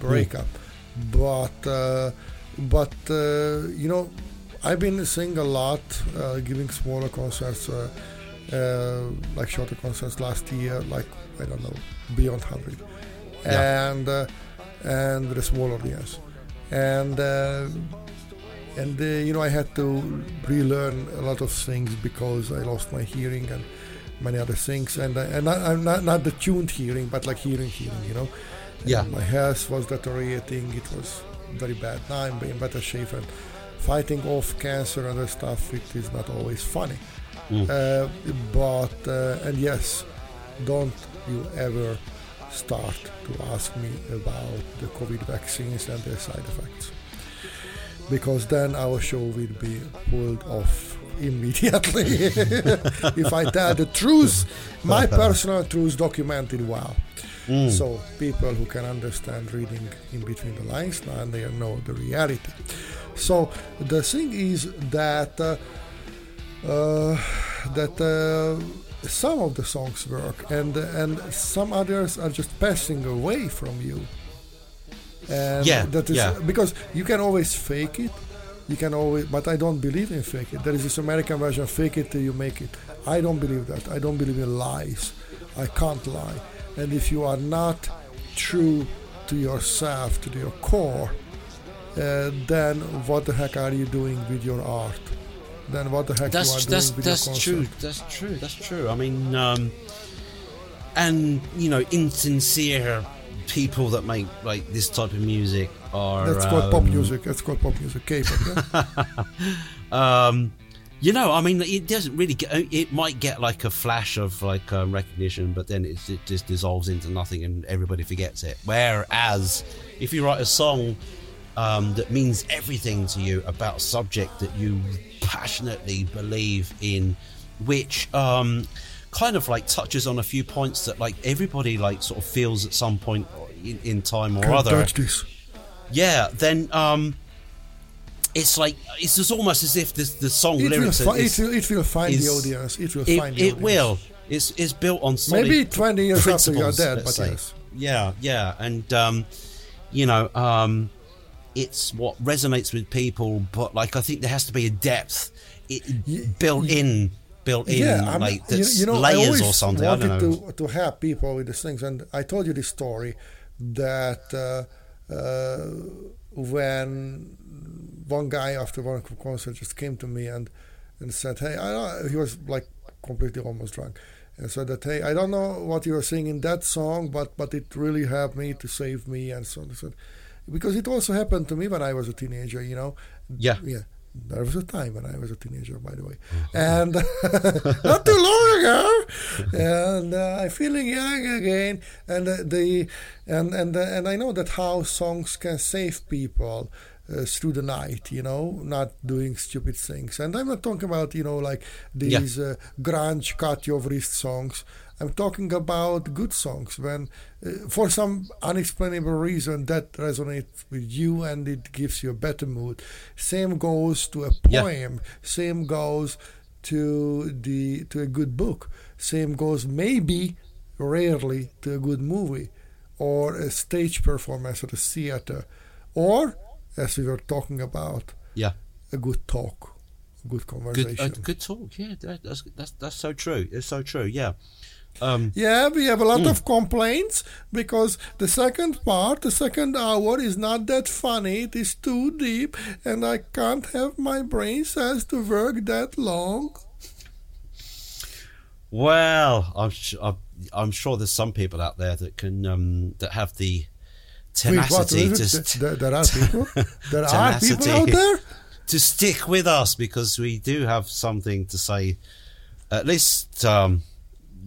breakup. Mm. But uh, but uh, you know, I've been singing a lot, uh, giving smaller concerts, uh, uh, like shorter concerts last year, like I don't know, beyond hundred, Yeah. and uh, and with a small audience, and and uh, you know I had to relearn a lot of things because I lost my hearing and many other things, and uh, and not, I'm not not the tuned hearing, but like hearing, hearing, you know. Yeah. And my health was deteriorating. It was very bad. Now I'm in better shape and fighting off cancer and other stuff. It is not always funny. Uh, but uh, and yes, don't you ever start to ask me about the COVID vaccines and their side effects, because then our show will be pulled off immediately. <laughs> if I tell the truth, my <laughs> personal truth documented well. So people who can understand reading in between the lines now and they know the reality. So the thing is that uh, uh, that uh, some of the songs work and and some others are just passing away from you. And Yeah, that is yeah. because you can always fake it. You can always, but I don't believe in fake it. There is this American version: fake it till you make it. I don't believe that. I don't believe in lies. I can't lie. And if you are not true to yourself, to your core, uh, then what the heck are you doing with your art? Then what the heck you are That's doing that's with that's your true. That's true. That's true. I mean, um, and you know, insincere people that make like this type of music are. That's called pop um, music. That's called pop music. K-pop. Yeah? <laughs> Um, you know, I mean, it doesn't really get. It might get like a flash of like um, recognition, but then it, it just dissolves into nothing, and everybody forgets it. Whereas, if you write a song um, that means everything to you about a subject that you passionately believe in, which um, kind of like touches on a few points that like everybody like sort of feels at some point in, in time or Can't other yeah, then um, it's like it's just almost as if this, the song It will, lyrics. fi- is, it will, it will find the audience. It will it, find the it audience. will. It's it's built on Maybe 20 years after you are principles, dead, but say. yes. Yeah, yeah, and um, you know, um, it's what resonates with people. But like, I think there has to be a depth it, built in, built in, yeah, I'm- like you, that's you know, I layers always or something. I wanted don't know. to to help people with these things, and I told you this story that uh, uh, when one guy after one concert just came to me and and said, "Hey, I don't, he was like completely almost drunk." And said that, hey, I don't know what you were singing in that song, but but it really helped me to save me and so on. and so on. Because it also happened to me when I was a teenager, you know. Yeah. Yeah. There was a time when I was a teenager, by the way, and <laughs> not too long ago, and uh, I'm feeling young again. And uh, the and and uh, and I know that how songs can save people uh, through the night. You know, not doing stupid things. And I'm not talking about you know like these uh, grunge cut your wrist songs. I'm talking about good songs when, uh, for some unexplainable reason, that resonates with you and it gives you a better mood. Same goes to a Yeah. poem. Same goes to the to a good book. Same goes maybe, rarely, to a good movie, or a stage performance at a theater, or as we were talking about, Yeah. a good talk, a good Good, conversation. uh, good talk. Yeah, that, that's that's that's so true. It's so true. Yeah. Um, Yeah, we have a lot of complaints because the second part, the second hour, is not that funny. It is too deep, and I can't have my brain cells to work that long. Well, I'm su- I'm, I'm sure there's some people out there that can um, that have the Wait, what tenacity to, There, there are people. <laughs> There are people out there. to stick with us because we do have something to say, at least um,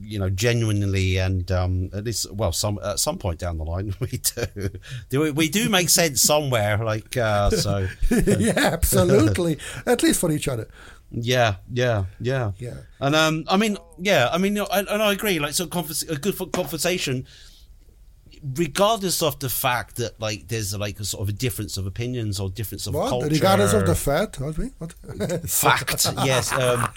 you know genuinely and um, at least well some at some point down the line <laughs> we do do we, we do make sense somewhere like uh, so <laughs> yeah, absolutely. At least for each other. Yeah, yeah, yeah, Yeah. And um, I mean, yeah, I mean, I, and I agree. Like, so convers- a good conversation, regardless of the fact that like there's like a sort of a difference of opinions or difference of What? culture. Regardless of the fact, What? what? fact, yes. Um,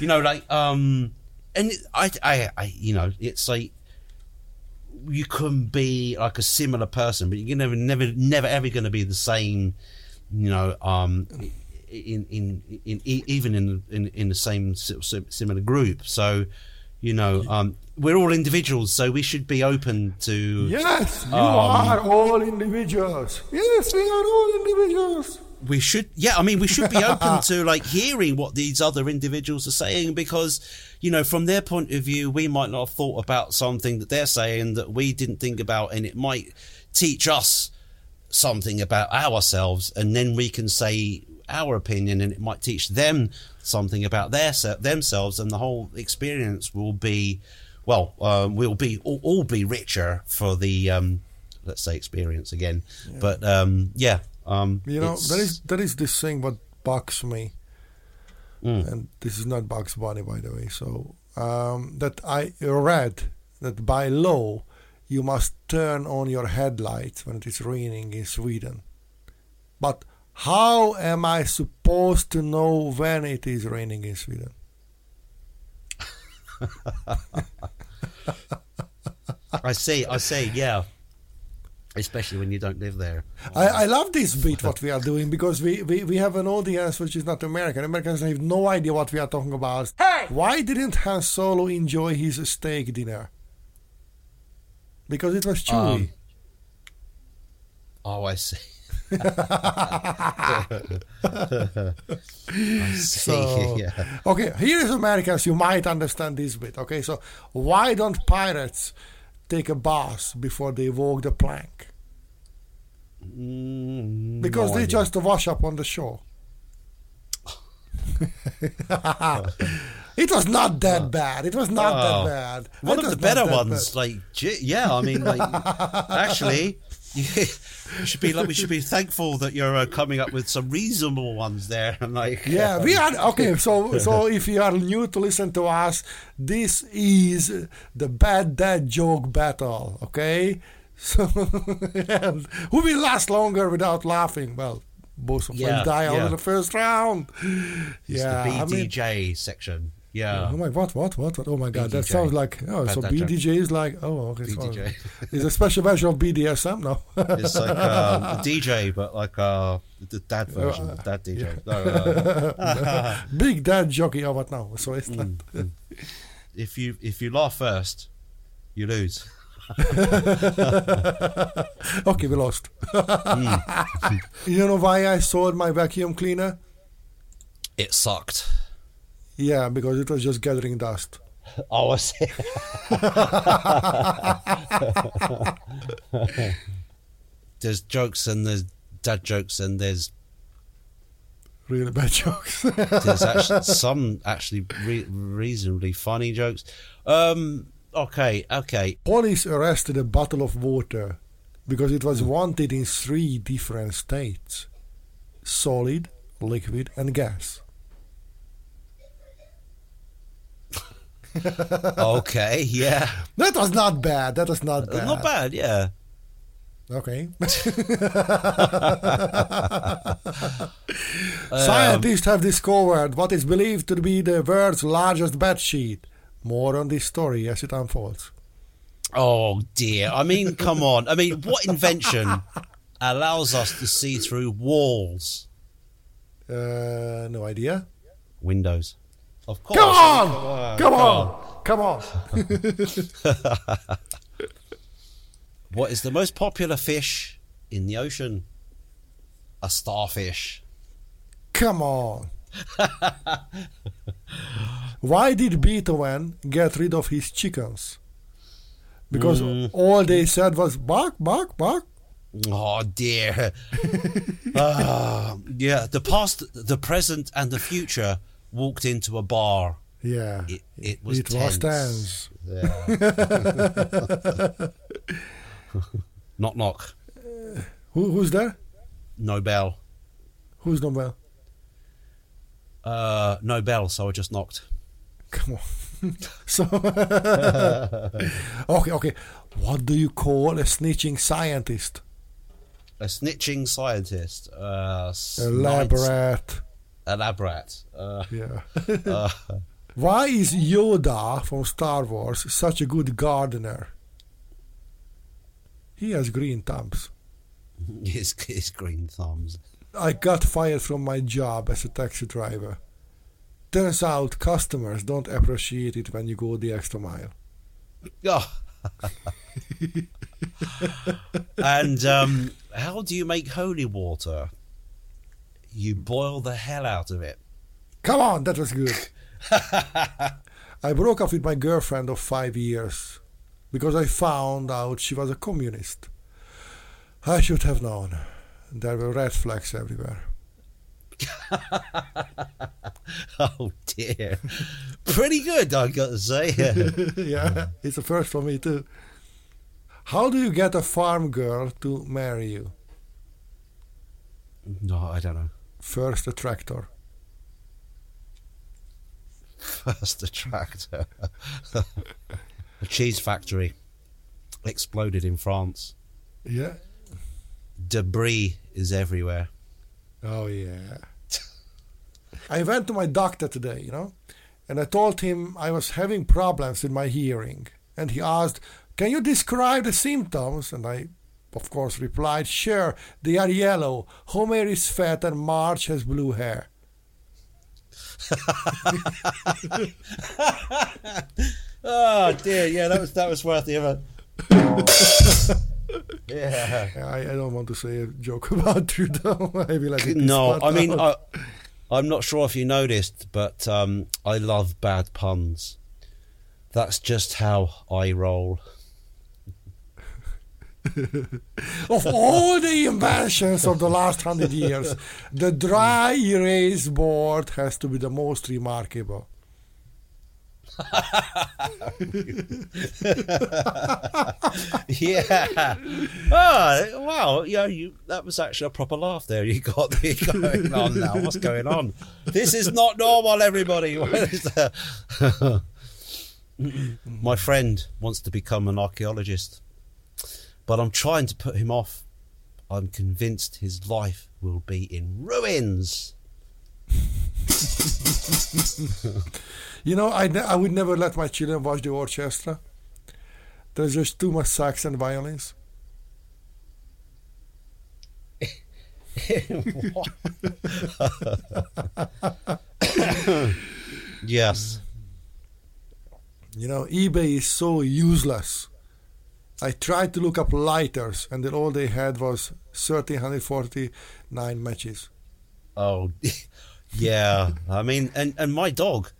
you know, like um, and I, I, I, you know, it's like you can be like a similar person, but you're never, never, never ever going to be the same. You know, um, in in, in, in even in, in in the same si- si- similar group. So, you know, um, we're all individuals, so we should be open to. Yes, you Um, are all individuals. Yes, we are all individuals. We should yeah i mean we should be open <laughs> to like hearing what these other individuals are saying because you know from their point of view we might not have thought about something that they're saying that we didn't think about and it might teach us something about ourselves and then we can say our opinion and it might teach them something about their themselves and the whole experience will be well um, we'll be all, all be richer for the um let's say experience again. But um yeah um You know, there is there is this thing what bugs me, Mm. and this is not Bugs Bunny, by the way. So um, that I read that by law you must turn on your headlights when it is raining in Sweden. But how am I supposed to know when it is raining in Sweden? <laughs> I see, I see, yeah. Especially when you don't live there. I, I love this bit what we are doing because we, we, we have an audience which is not American. Americans have no idea what we are talking about. Hey! Why didn't Han Solo enjoy his steak dinner? Because it was chewy. Um, Oh, I see. <laughs> <laughs> I see. So- yeah. Okay, here is Americans. You might understand this bit. Okay, so why don't pirates take a bath before they walk the plank? Mm, Because no they idea. just wash up on the shore. it was not that bad. It was not Oh. that bad. One It of the better ones, bad. like yeah, I mean, like <laughs> actually, you, you should be like we should be thankful that you're uh, coming up with some reasonable ones there. And <laughs> like, Yeah, we are okay. So, <laughs> so if you are new to listen to us, this is the bad dad joke battle. Okay, <laughs> so who will last longer without laughing? Well, both of Yeah, die out yeah. in the first round. it's yeah, the I mean, BDJ section. Yeah. oh my, what, what, what, what? Oh my God, that sounds like oh, so. BDJ is like oh, okay, so BDJ. it's a special version of BDSM now. <laughs> It's like <laughs> a DJ, but like uh, the dad version, Uh, dad DJ. <laughs> No, uh, Big dad jockey. Oh, what now? So it's not. Mm. if you if you laugh first, you lose. Okay, we lost. Mm. you know why I sold my vacuum cleaner? It sucked. Yeah, because it was just gathering dust. <laughs> Oh, I see. <laughs> there's jokes and there's dad jokes and there's Really bad jokes. <laughs> there's actually some actually re- reasonably funny jokes. Um. Okay. Okay. Police arrested a bottle of water because it was wanted in three different states solid, liquid, and gas. <laughs> Okay. Yeah. That was not bad. That was not bad. Not bad. Yeah. Okay. <laughs> <laughs> Um, Scientists have discovered what is believed to be the world's largest bed sheet. More on this story as it unfolds. Oh dear. I mean, come on. I mean, what invention allows us to see through walls? Uh, no idea. Windows. Of course. Come on! Come on! Come on! <laughs> What is the most popular fish in the ocean? A starfish. Come on! Why did Beethoven get rid of his chickens? Because all they said was bark, bark, bark. Oh dear. <laughs> Ah, yeah, the past, the present, and the future walked into a bar. Yeah, It, it was it was tense. tense. Yeah. <laughs> knock knock. Who, who's there? Nobel. Who's Nobel? Uh, Nobel. So I just knocked. Come on. <laughs> so, <laughs> okay, okay. What do you call a snitching scientist? A snitching scientist. Uh, Elaborate. Elaborate. Uh, Yeah. <laughs> uh, Why is Yoda from Star Wars such a good gardener? He has green thumbs. <laughs> his, his green thumbs. I got fired from my job as a taxi driver. Turns out customers don't appreciate it when you go the extra mile. Oh. <laughs> and um, how do you make holy water? You boil the hell out of it. Come on, that was good. <laughs> I broke up with my girlfriend of five years because I found out she was a communist. I should have known. There were red flags everywhere. <laughs> oh dear. Pretty good, I've got to say. <laughs> yeah, it's a first for me too. How do you get a farm girl to marry you? no, I don't know. First, a tractor. First, the tractor. <laughs> a cheese factory exploded in France. Yeah. Debris is everywhere. Oh yeah. I went to my doctor today, you know, and I told him I was having problems with my hearing, and he asked, "Can you describe the symptoms?" And I, of course, replied, "Sure. They are yellow. Homer is fat, and Marge has blue hair." <laughs> Oh dear, yeah, that was that was worth the effort. <laughs> yeah. I, I don't want to say a joke <laughs> about Trudeau. Maybe like No, I mean, I, I'm not sure if you noticed, but um, I love bad puns. That's just how I roll. Of all the inventions of the last hundred years, the dry erase board has to be the most remarkable. <laughs> yeah. Oh, wow. Yeah, you. That was actually a proper laugh there. You got me <laughs> going on now. What's going on? This is not normal, everybody. <laughs> My friend wants to become an archaeologist, but I'm trying to put him off. I'm convinced his life will be in ruins. <laughs> You know, I, ne- I would never let my children watch the orchestra. There's just too much sax and violins. <laughs> yes. You know, eBay is so useless. I tried to look up lighters, and then all they had was 1349 matches. Oh, <laughs> yeah. I mean, and, and my dog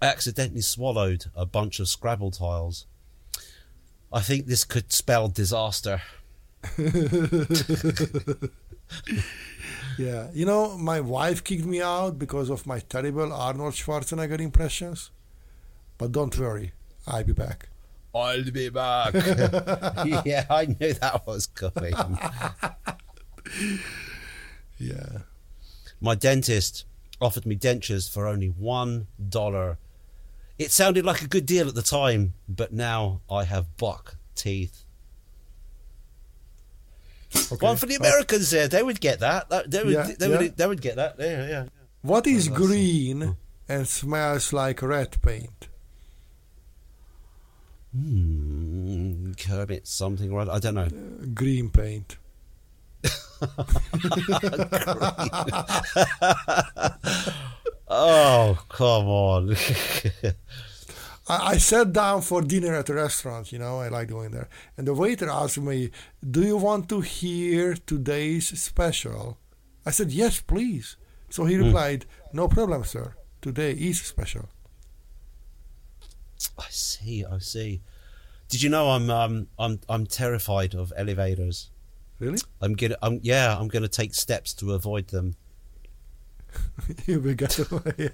accidentally swallowed a bunch of Scrabble tiles. I think this could spell disaster. <laughs> Yeah, you know, my wife kicked me out because of my terrible Arnold Schwarzenegger impressions. But don't worry, I'll be back. I'll be back. <laughs> <laughs> yeah, I knew that was coming. <laughs> Yeah. My dentist offered me dentures for only one dollar. It sounded like a good deal at the time, but now I have buck teeth. Okay. One for the uh, Americans there. They would get that. They would, Yeah, they, yeah. would, they would get that. Yeah, yeah. What is Oh, green and smells like red paint? Hmm, Kermit something or other. I don't know. Green paint. <laughs> Oh, come on. <laughs> I, I sat down for dinner at a restaurant, you know, I like going there. And the waiter asked me, Do you want to hear today's special? I said, Yes, please. So he replied, No problem, sir. Today is special. I see. I see. Did you know I'm um I'm I'm terrified of elevators. Really? I'm gonna I'm yeah I'm gonna take steps to avoid them. you will get away.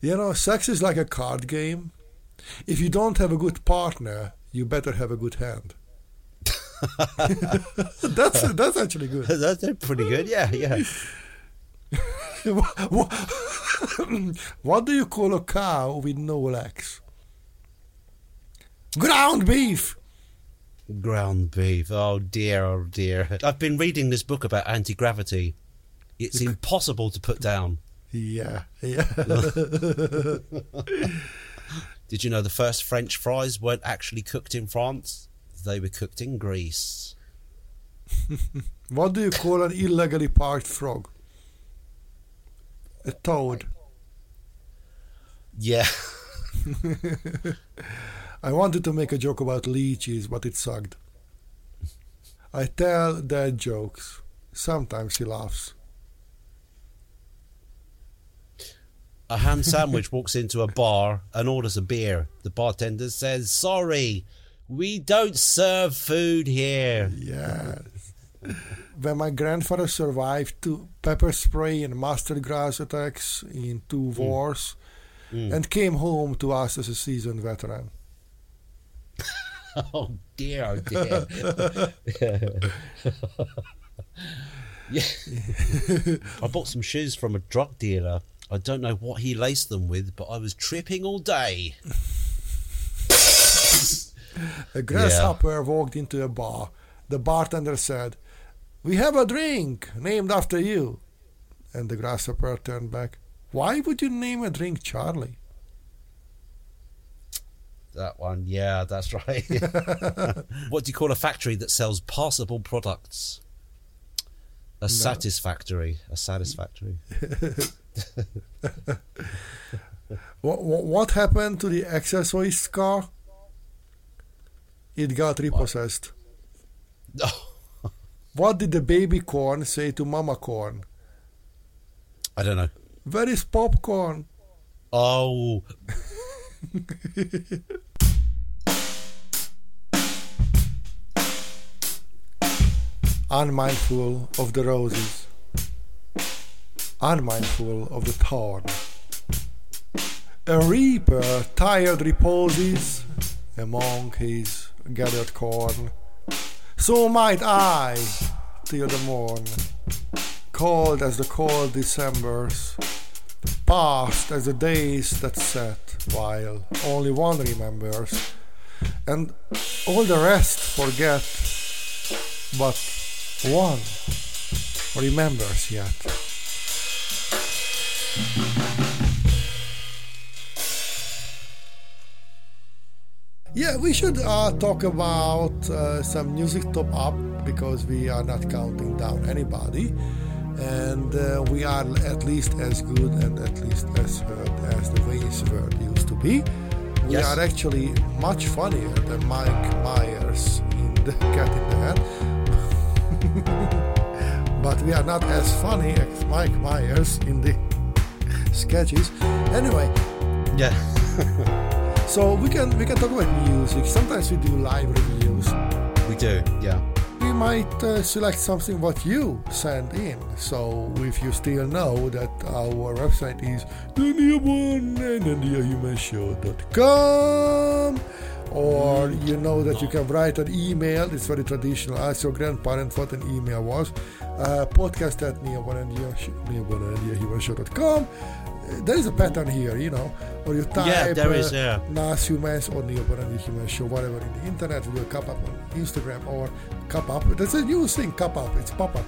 you know, sex is like a card game. If you don't have a good partner, you better have a good hand. <laughs> that's that's actually good. <laughs> That's pretty good. Yeah, yeah. <laughs> what, do you call a cow with no legs? Ground beef. Ground beef. Oh dear. Oh dear. I've been reading this book about anti gravity. It's impossible to put down. Yeah, yeah. <laughs> Did you know the first French fries weren't actually cooked in France? They were cooked in Greece. <laughs> What do you call an illegally parked frog? A toad. Yeah. <laughs> <laughs> I wanted to make a joke about leeches, but it sucked. I tell dad jokes. Sometimes he laughs. A ham <laughs> sandwich walks into a bar and orders a beer. The bartender says, Sorry, we don't serve food here. Yes. When my grandfather survived two pepper spray and mustard gas attacks in two hmm. wars hmm. and came home to us as a seasoned veteran. <laughs> Oh dear, oh dear. <laughs> <laughs> yeah. I bought some shoes from a drug dealer. I don't know what he laced them with, but I was tripping all day. A grasshopper walked into a bar. The bartender said, We have a drink named after you. And the grasshopper turned back, Why would you name a drink Charlie? That one, yeah, that's right. <laughs> what do you call a factory that sells passable products? A satisfactory. A satisfactory. <laughs> What, what, what happened to the exorcist car? It got repossessed. <laughs> Oh, What did the baby corn say to mama corn? I don't know. Where is popcorn? Oh, unmindful of the roses, unmindful of the thorn. A reaper tired reposes among his gathered corn. So might I, till the morn, cold as the cold Decembers, past as the days that set, while only one remembers, and all the rest forget but one remembers yet. Yeah, we should uh, talk about uh, some music top up because we are not counting down anybody, and uh, we are at least as good and at least as heard as the Wayne's World used to be. We Yes. are actually much funnier than Mike Myers in the Cat in the Hat but we are not as funny as Mike Myers in the <laughs> sketches. Anyway, yeah. <laughs> so we can we can talk about music. Sometimes we do live reviews. We do, yeah. We might uh, select something what you send in. So if you still know that our website is theneoborn.com or you know that you can write an email, it's very traditional. Ask your grandparent what an email was. Uh, podcast at neobornandiahumanshow.com. There is a pattern here, you know, or you type Yeah, there uh, is, yeah. Nas Humans or Neoborn Human Show, whatever in the internet, We will come up on Instagram or come up. That's a new thing, come up. It's pop up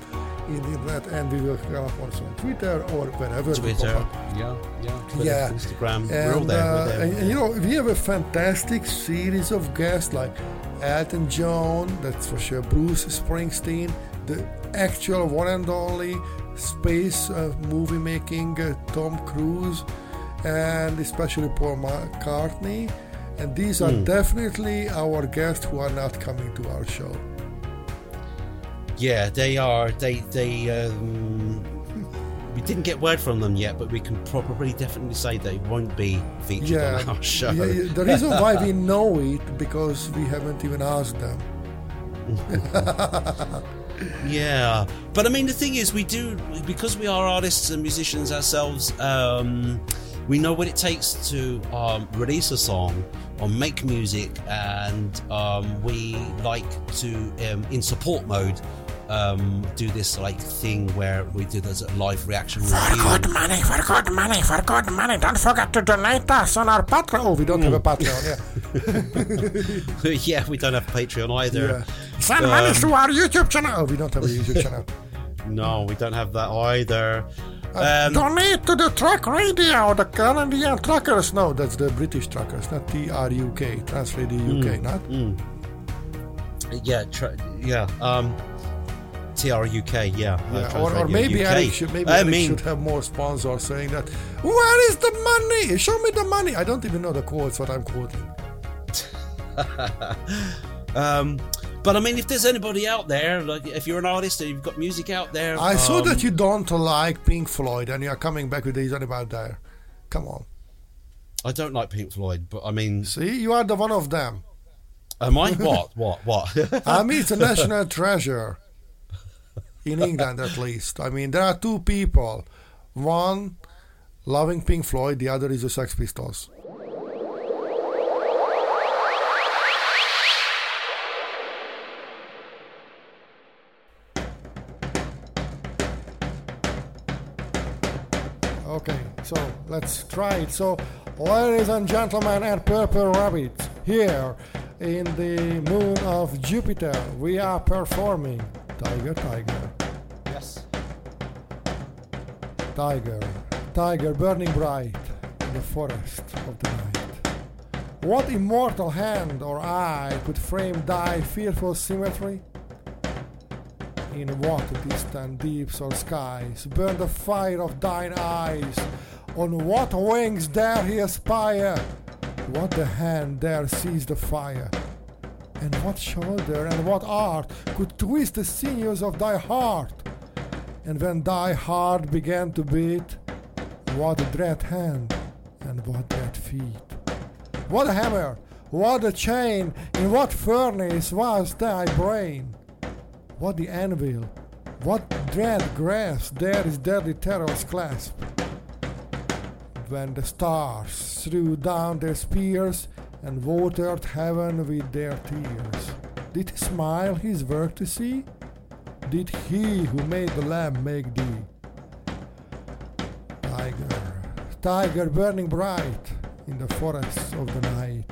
in the internet, and we will come up also on Twitter or wherever. we Twitter, pop up. yeah, yeah. Twitter, Yeah, Instagram, And, we're all there. uh, we're there. and, and, you know, we have a fantastic series of guests like Elton John, that's for sure, Bruce Springsteen, the actual one and only space uh, movie making uh, Tom Cruise, and especially Paul McCartney. And these are Hmm. definitely our guests who are not coming to our show. Yeah, they are. They they. Um, we didn't get word from them yet, but we can probably definitely say they won't be featured Yeah, on our show. yeah, yeah, the reason why we know it because we haven't even asked them. <laughs> Yeah, but I mean, the thing is, we do because we are artists and musicians ourselves. Um, we know what it takes to um, release a song or make music, and um, we like to, um, in support mode, um, do this like thing where we do this live reaction For review. good money, for good money, for good money. Don't forget to donate us on our Patreon. Oh, we don't have a Patreon, yeah. <laughs> yeah, we don't have Patreon either. yeah. Send money Um, to our YouTube channel. Oh, we don't have a YouTube channel. <laughs> No, we don't have that either. Uh, Um, donate to the truck radio, the Canadian truckers. No, that's the British truckers, not TRUK, Trans Radio UK, not? yeah, tr- yeah. Um, ATR UK, yeah. Yeah, or, or maybe UK. Eric should maybe I Eric mean, should have more sponsors saying that. Where is the money? Show me the money. I don't even know the quotes what I'm quoting. <laughs> um, but I mean, if there's anybody out there, like if you're an artist and you've got music out there, I saw um, that you don't like Pink Floyd and you are coming back with these about there. Come on. I don't like Pink Floyd, but I mean, See, you are the one of them. am I? <laughs> What? What? What? I mean, it's a national <laughs> treasure. In England, at least. I mean, there are two people. One loving Pink Floyd, the other is the Sex Pistols. Okay, so let's try it. So, ladies and gentlemen, and purple rabbits, here in the moon of Jupiter, we are performing Tiger, Tiger, yes. Tiger, Tiger burning bright in the forest of the night. What immortal hand or eye could frame thy fearful symmetry? In what distant deeps or skies burn the fire of thine eyes? On what wings dare he aspire? What the hand dare seize the fire? And what shoulder and what art could twist the sinews of thy heart? And when thy heart began to beat, what dread hand and what dread feet? What a hammer, what a chain, in what furnace was thy brain? What the anvil, what dread grasp there is deadly terror's clasp? When the stars threw down their spears and watered heaven with their tears, did he smile his work to see? Did he who made the lamb make thee? Tiger, tiger burning bright in the forests of the night,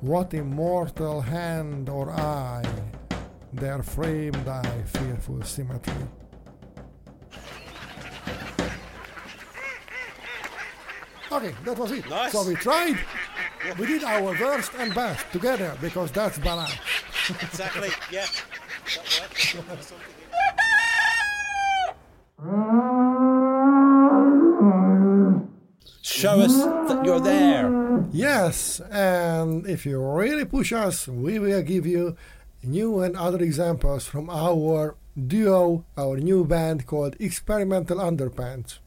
what immortal hand or eye dare frame thy fearful symmetry? Okay, that was it. Nice. So we tried. We did our worst and best together because that's balance. Exactly. Yeah. Show us that you're there. Yes, and if you really push us, we will give you new and other examples from our duo, our new band called Experimental Underpants.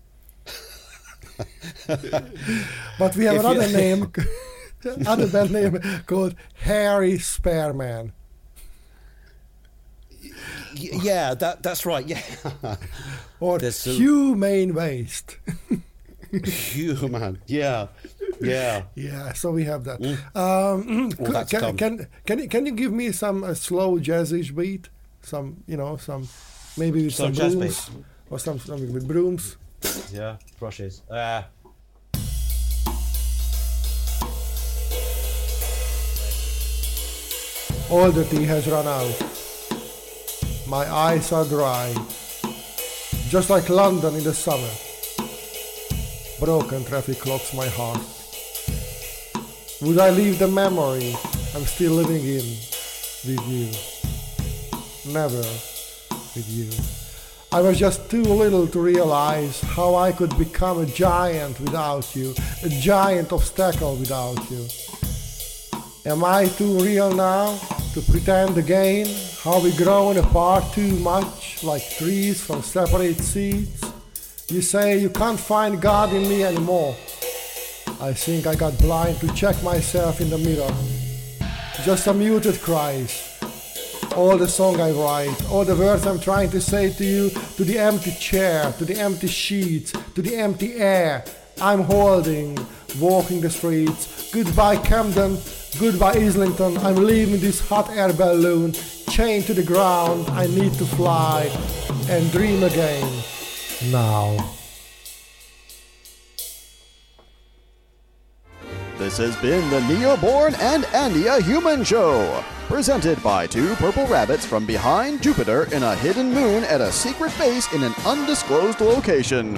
<laughs> but we have If you- another name, <laughs> <laughs> other band name called Harry Spareman. Y- yeah, that that's right. Yeah. <laughs> Or There's so- Humane Waste. <laughs> Human. Yeah. Yeah. Yeah, so we have that. Um, Well, could- can, can can you can you give me some uh, slow jazzish beat? Some you know some maybe with Slow some jazz brooms or some something with brooms. Yeah. Brushes. Ah. All the tea has run out. My eyes are dry, just like London in the summer. Broken traffic clocks my heart. Would I leave the memory I'm still living in with you? Never with you. I was just too little to realize how I could become a giant without you, a giant obstacle without you. Am I too real now to pretend again how we grown apart too much like trees from separate seeds? You say you can't find God in me anymore. I think I got blind to check myself in the mirror. Just a muted cries. All the song I write, all the words I'm trying to say to you, to the empty chair, to the empty sheets, to the empty air I'm holding, walking the streets. Goodbye Camden, goodbye Islington, I'm leaving this hot air balloon, chained to the ground, I need to fly and dream again. Now. This has been the Neoborn and Andia Human Show, presented by two purple rabbits from behind Jupiter in a hidden moon at a secret base in an undisclosed location.